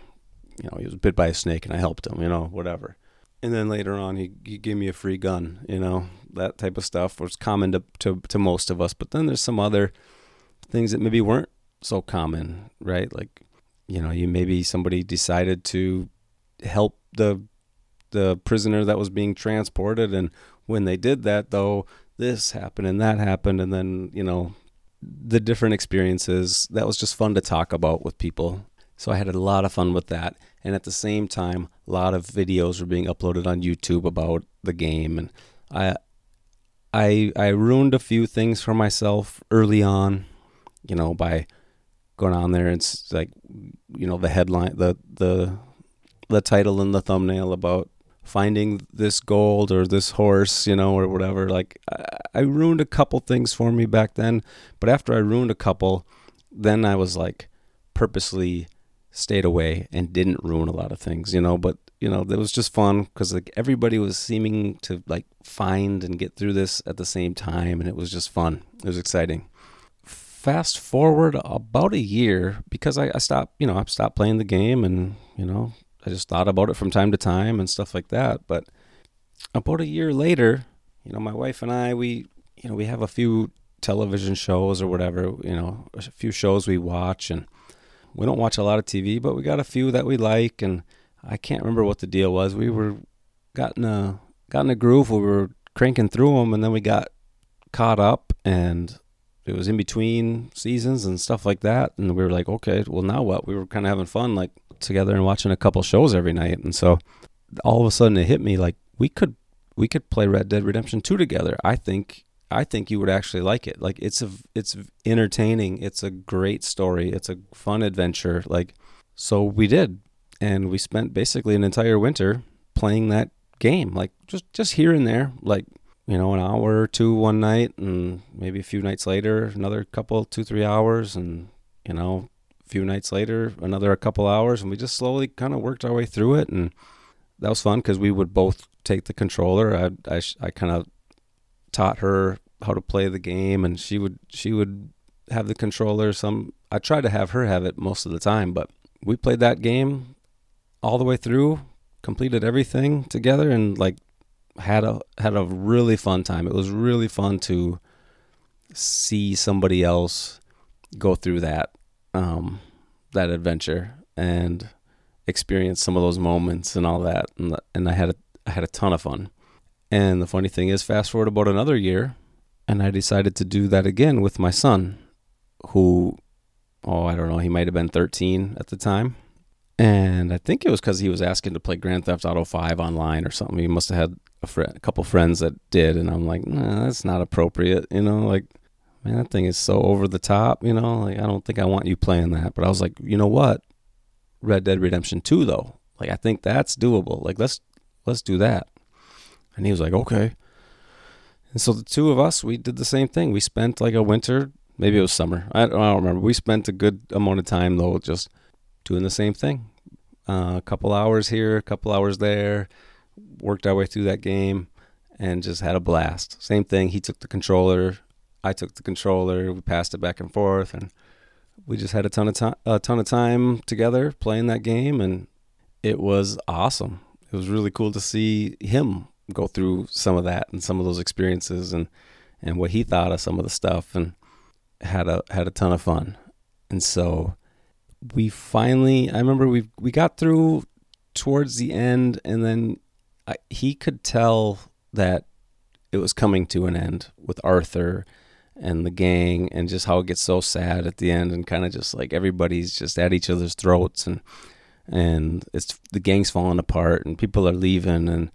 you know he was bit by a snake and I helped him, you know, whatever. And then later on, he he gave me a free gun, you know, that type of stuff was common to, to, to most of us. But then there's some other things that maybe weren't so common, right? Like, you know, you maybe somebody decided to help the the prisoner that was being transported. And when they did that though this happened and that happened. And then you know the different experiences that was just fun to talk about with people. So i had a lot of fun with that. And at the same time a lot of videos were being uploaded on youtube about the game. And i I I ruined a few things for myself early on, you know, by going on there and it's like you know the headline the the the title and the thumbnail about finding this gold or this horse, you know, or whatever. Like I, I ruined a couple things for me back then, but after I ruined a couple, then I was like purposely stayed away and didn't ruin a lot of things, you know. But you know, it was just fun because like everybody was seeming to like find and get through this at the same time, and it was just fun. It was exciting. Fast forward about a year because I, I stopped, you know, I stopped playing the game, and you know, I just thought about it from time to time and stuff like that. But about a year later, you know, my wife and I, we, you know, we have a few television shows or whatever, you know, a few shows we watch and we don't watch a lot of TV, but we got a few that we like and I can't remember what the deal was. We were got in a got in a groove we were cranking through them and then we got caught up and it was in between seasons and stuff like that and we were like, okay, well now what? We were kind of having fun like together and watching a couple shows every night and so all of a sudden it hit me like we could we could play Red Dead Redemption 2 together. I think I think you would actually like it. Like it's a it's entertaining. It's a great story. It's a fun adventure. Like so we did and we spent basically an entire winter playing that game. Like just just here and there, like you know, an hour or two one night and maybe a few nights later, another couple 2-3 hours and you know, a few nights later, another a couple hours and we just slowly kind of worked our way through it and that was fun because we would both take the controller. I I, I kind of taught her how to play the game, and she would she would have the controller. Some I tried to have her have it most of the time, but we played that game all the way through, completed everything together, and like had a had a really fun time. It was really fun to see somebody else go through that um, that adventure and experience some of those moments and all that. And and I had a I had a ton of fun. And the funny thing is, fast forward about another year, and I decided to do that again with my son, who, oh, I don't know, he might have been 13 at the time. And I think it was because he was asking to play Grand Theft Auto 5 online or something. He must have had a, a couple friends that did. And I'm like, nah, that's not appropriate. You know, like, man, that thing is so over the top. You know, like, I don't think I want you playing that. But I was like, you know what? Red Dead Redemption 2, though. Like, I think that's doable. Like, let's let's do that. And he was like, okay. And so the two of us, we did the same thing. We spent like a winter, maybe it was summer. I don't, I don't remember. We spent a good amount of time though, just doing the same thing. Uh, a couple hours here, a couple hours there. Worked our way through that game, and just had a blast. Same thing. He took the controller. I took the controller. We passed it back and forth, and we just had a ton of time, a ton of time together playing that game, and it was awesome. It was really cool to see him go through some of that and some of those experiences and and what he thought of some of the stuff and had a had a ton of fun. And so we finally I remember we we got through towards the end and then I, he could tell that it was coming to an end with Arthur and the gang and just how it gets so sad at the end and kind of just like everybody's just at each other's throats and and it's the gang's falling apart and people are leaving and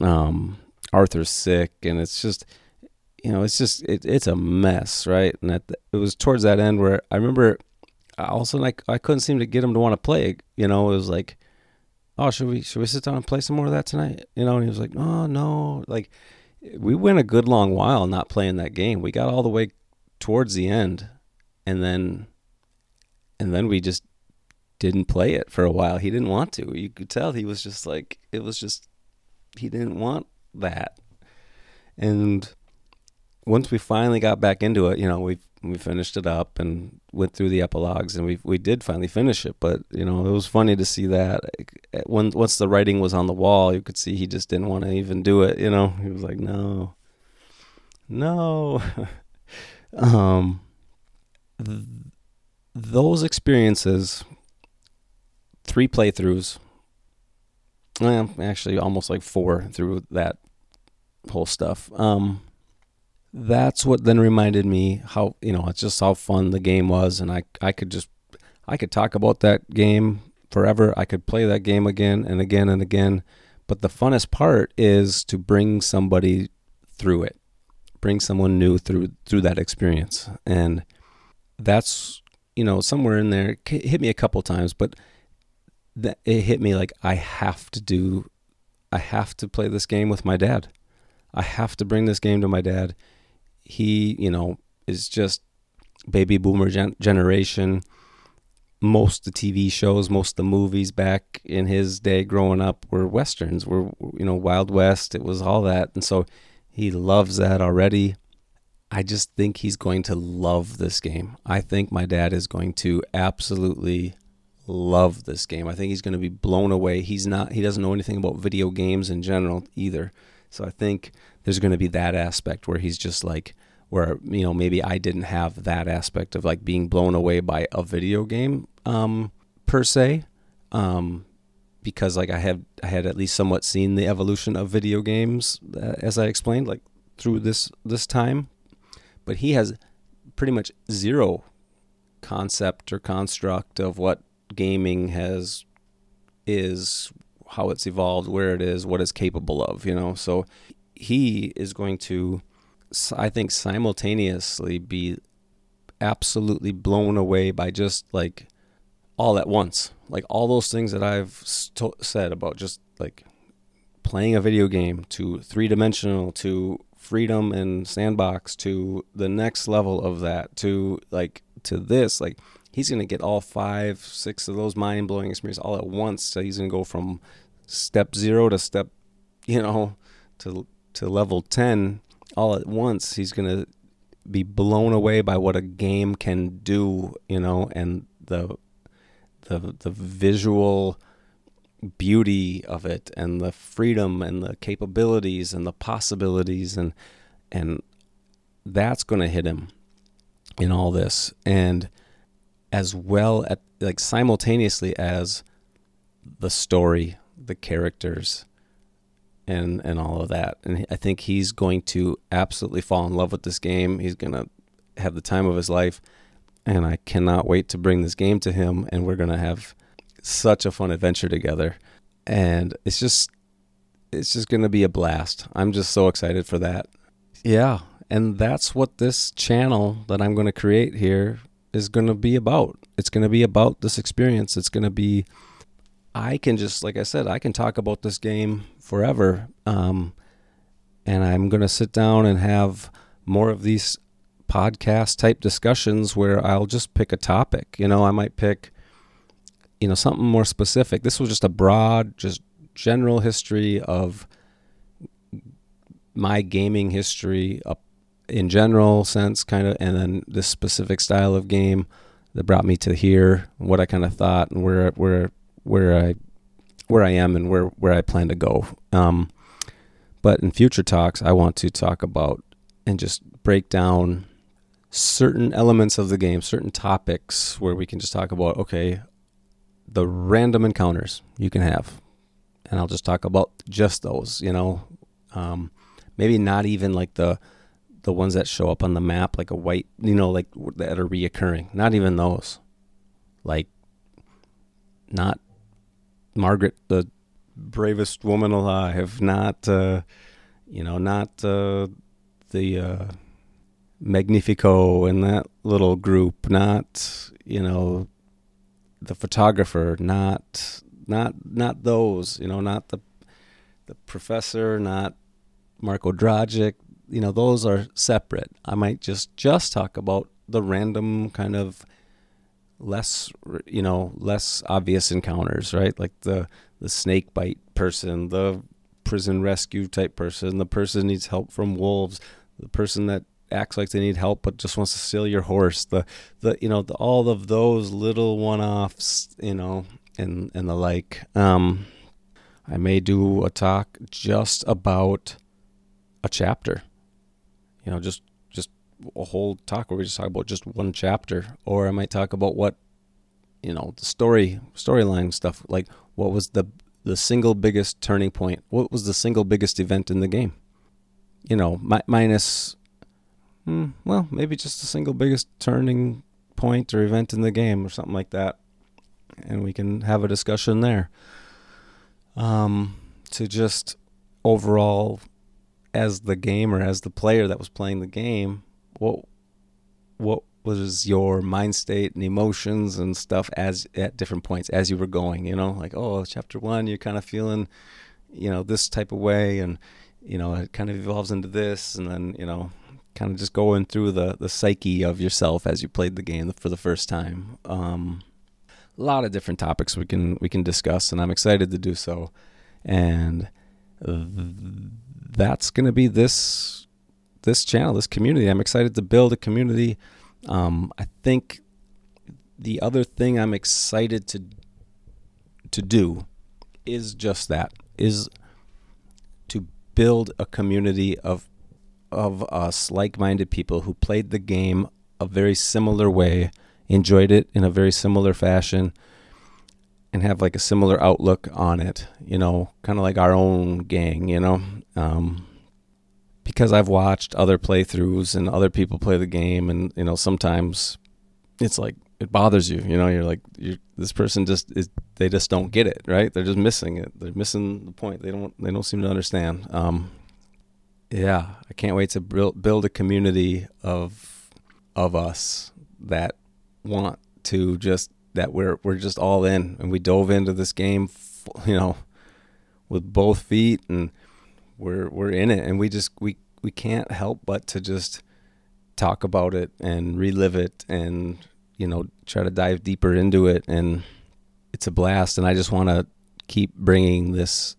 um, Arthur's sick, and it's just you know it's just it, it's a mess, right? And that it was towards that end where I remember all of a sudden I, I couldn't seem to get him to want to play. You know, it was like, oh, should we should we sit down and play some more of that tonight? You know, and he was like, oh no, like we went a good long while not playing that game. We got all the way towards the end, and then and then we just didn't play it for a while. He didn't want to. You could tell he was just like it was just he didn't want that. And once we finally got back into it, you know, we we finished it up and went through the epilogues, and we we did finally finish it. But you know, it was funny to see that when once the writing was on the wall, you could see he just didn't want to even do it. You know, he was like, no, no. um, th- those experiences, three playthroughs well, actually almost like four through that whole stuff. Um, that's what then reminded me how you know it's just how fun the game was, and I I could just I could talk about that game forever. I could play that game again and again and again. But the funnest part is to bring somebody through it, bring someone new through through that experience, and that's you know somewhere in there hit me a couple times, but it hit me like I have to do I have to play this game with my dad. I have to bring this game to my dad. He, you know, is just baby boomer gen- generation. most the TV shows, most the movies back in his day growing up were westerns, were you know Wild West. It was all that, and so he loves that already. I just think he's going to love this game. I think my dad is going to absolutely love this game. I think he's going to be blown away. He's not he doesn't know anything about video games in general either. So I think there's going to be that aspect where he's just like where you know maybe I didn't have that aspect of like being blown away by a video game um, per se, um, because like I have I had at least somewhat seen the evolution of video games uh, as I explained like through this this time, but he has pretty much zero concept or construct of what gaming has is how it's evolved, where it is, what it's capable of, you know. So he is going to I think simultaneously be absolutely blown away by just like all at once. Like all those things that I've st- said about just like playing a video game to three dimensional to freedom and sandbox to the next level of that to like to this like he's going to get all five six of those mind-blowing experiences all at once so he's going to go from step 0 to step you know to to level 10 all at once he's going to be blown away by what a game can do you know and the the the visual beauty of it and the freedom and the capabilities and the possibilities and and that's going to hit him in all this. And as well at like simultaneously as the story the characters and and all of that and i think he's going to absolutely fall in love with this game he's going to have the time of his life and i cannot wait to bring this game to him and we're going to have such a fun adventure together. And it's just it's just going to be a blast. I'm just so excited for that. Yeah, and that's what this channel that I'm going to create here is going to be about. It's going to be about this experience. It's going to be I can just like I said, I can talk about this game forever. Um, and I'm going to sit down and have more of these podcast type discussions where I'll just pick a topic. You know, I might pick you know something more specific. This was just a broad, just general history of my gaming history up in general sense, kind of, and then this specific style of game that brought me to here, what I kind of thought, and where where where I where I am and where where I plan to go. Um, but in future talks, I want to talk about and just break down certain elements of the game, certain topics where we can just talk about okay, the random encounters you can have. And I'll just talk about just those, you know. Um, maybe not even like the the ones that show up on the map, like a white, you know, like that are reoccurring. Not even those. Like, not Margaret, the bravest woman alive. Not, uh, you know, not uh, the uh, Magnifico and that little group. Not, you know, the photographer, not not not those, you know, not the the professor, not Marko Dragic, you know, those are separate. I might just just talk about the random kind of less you know less obvious encounters right? Like the the snake bite person the prison rescue type person the person needs help from wolves the person that acts like they need help but just wants to steal your horse the the you know the, all of those little one-offs you know and and the like. Um i may do a talk just about a chapter you know just just a whole talk where we just talk about just one chapter or i might talk about what you know the story storyline stuff like what was the the single biggest turning point what was the single biggest event in the game you know mi- minus Mm, well, maybe just the single biggest turning point or event in the game or something like that. And we can have a discussion there. Um, to just overall, as the gamer, as the player that was playing the game, what what was your mind state and emotions and stuff as at different points as you were going? You know, like oh, chapter one, you're kind of feeling, you know, this type of way, and you know, it kind of evolves into this, and then you know, kind of just going through the the psyche of yourself as you played the game for the first time. Um, a lot of different topics we can we can discuss, and I'm excited to do so. And that's going to be this this channel, this community. I'm excited to build a community. Um, I think the other thing I'm excited to to do is just that is to build a community of of us like-minded people who played the game a very similar way, enjoyed it in a very similar fashion, and have like a similar outlook on it. You know, kind of like our own gang. You know, um, because I've watched other playthroughs and other people play the game, and you know, sometimes it's like it bothers you. You know, you're like, you're, this person just is. They just don't get it, right? They're just missing it. They're missing the point. They don't. They don't seem to understand. Um, yeah, I can't wait to build build a community of of us that want to just that we're we're just all in and we dove into this game, you know, with both feet and we're we're in it. And we just we we can't help but to just talk about it and relive it and you know try to dive deeper into it. And it's a blast. And I just want to keep bringing this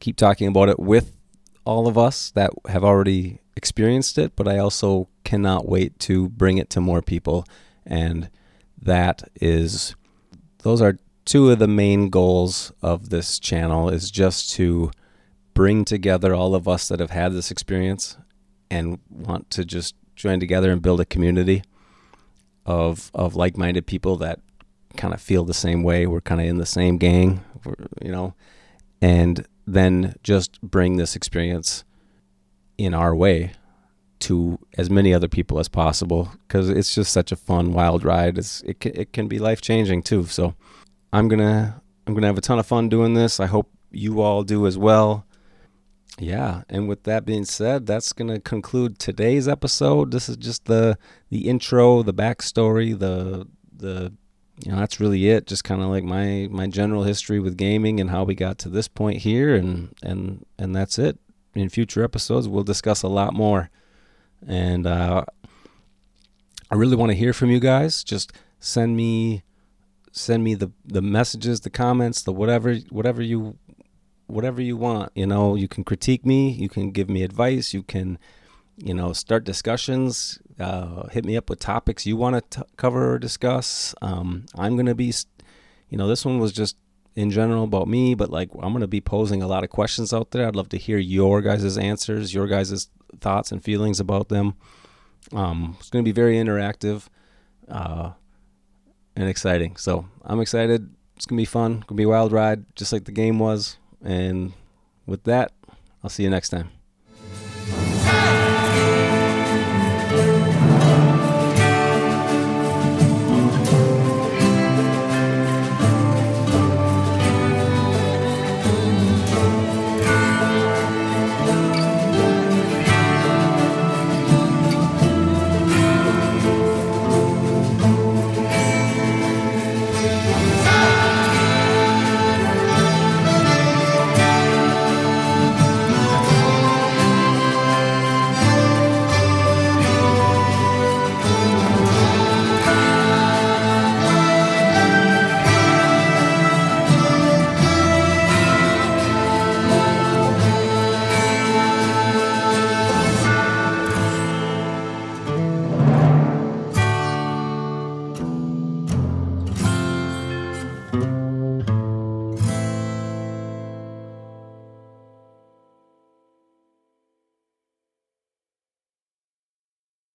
keep talking about it with all of us that have already experienced it. But I also cannot wait to bring it to more people. And that is those are two of the main goals of this channel is just to bring together all of us that have had this experience and want to just join together and build a community of of like-minded people that kind of feel the same way. We're kind of in the same gang, you know, and then just bring this experience in our way to as many other people as possible because it's just such a fun wild ride. It's, it can, it can be life changing too. So I'm gonna I'm gonna have a ton of fun doing this. I hope you all do as well. Yeah, and with that being said, that's gonna conclude today's episode. This is just the the intro, the backstory, the the you know that's really it. Just kind of like my my general history with gaming and how we got to this point here, and and and that's it. In future episodes, we'll discuss a lot more, and uh, I really want to hear from you guys. Just send me send me the the messages, the comments, the whatever whatever you whatever you want. You know, you can critique me, you can give me advice, you can, you know, start discussions. Uh, hit me up with topics you want to cover or discuss. Um, I'm gonna be, you know, this one was just in general about me, but like I'm gonna be posing a lot of questions out there. I'd love to hear your guys' answers, your guys' thoughts and feelings about them. Um, it's gonna be very interactive. Uh, and exciting. So I'm excited. It's gonna be fun. Gonna be a wild ride, just like the game was. And with that, I'll see you next time.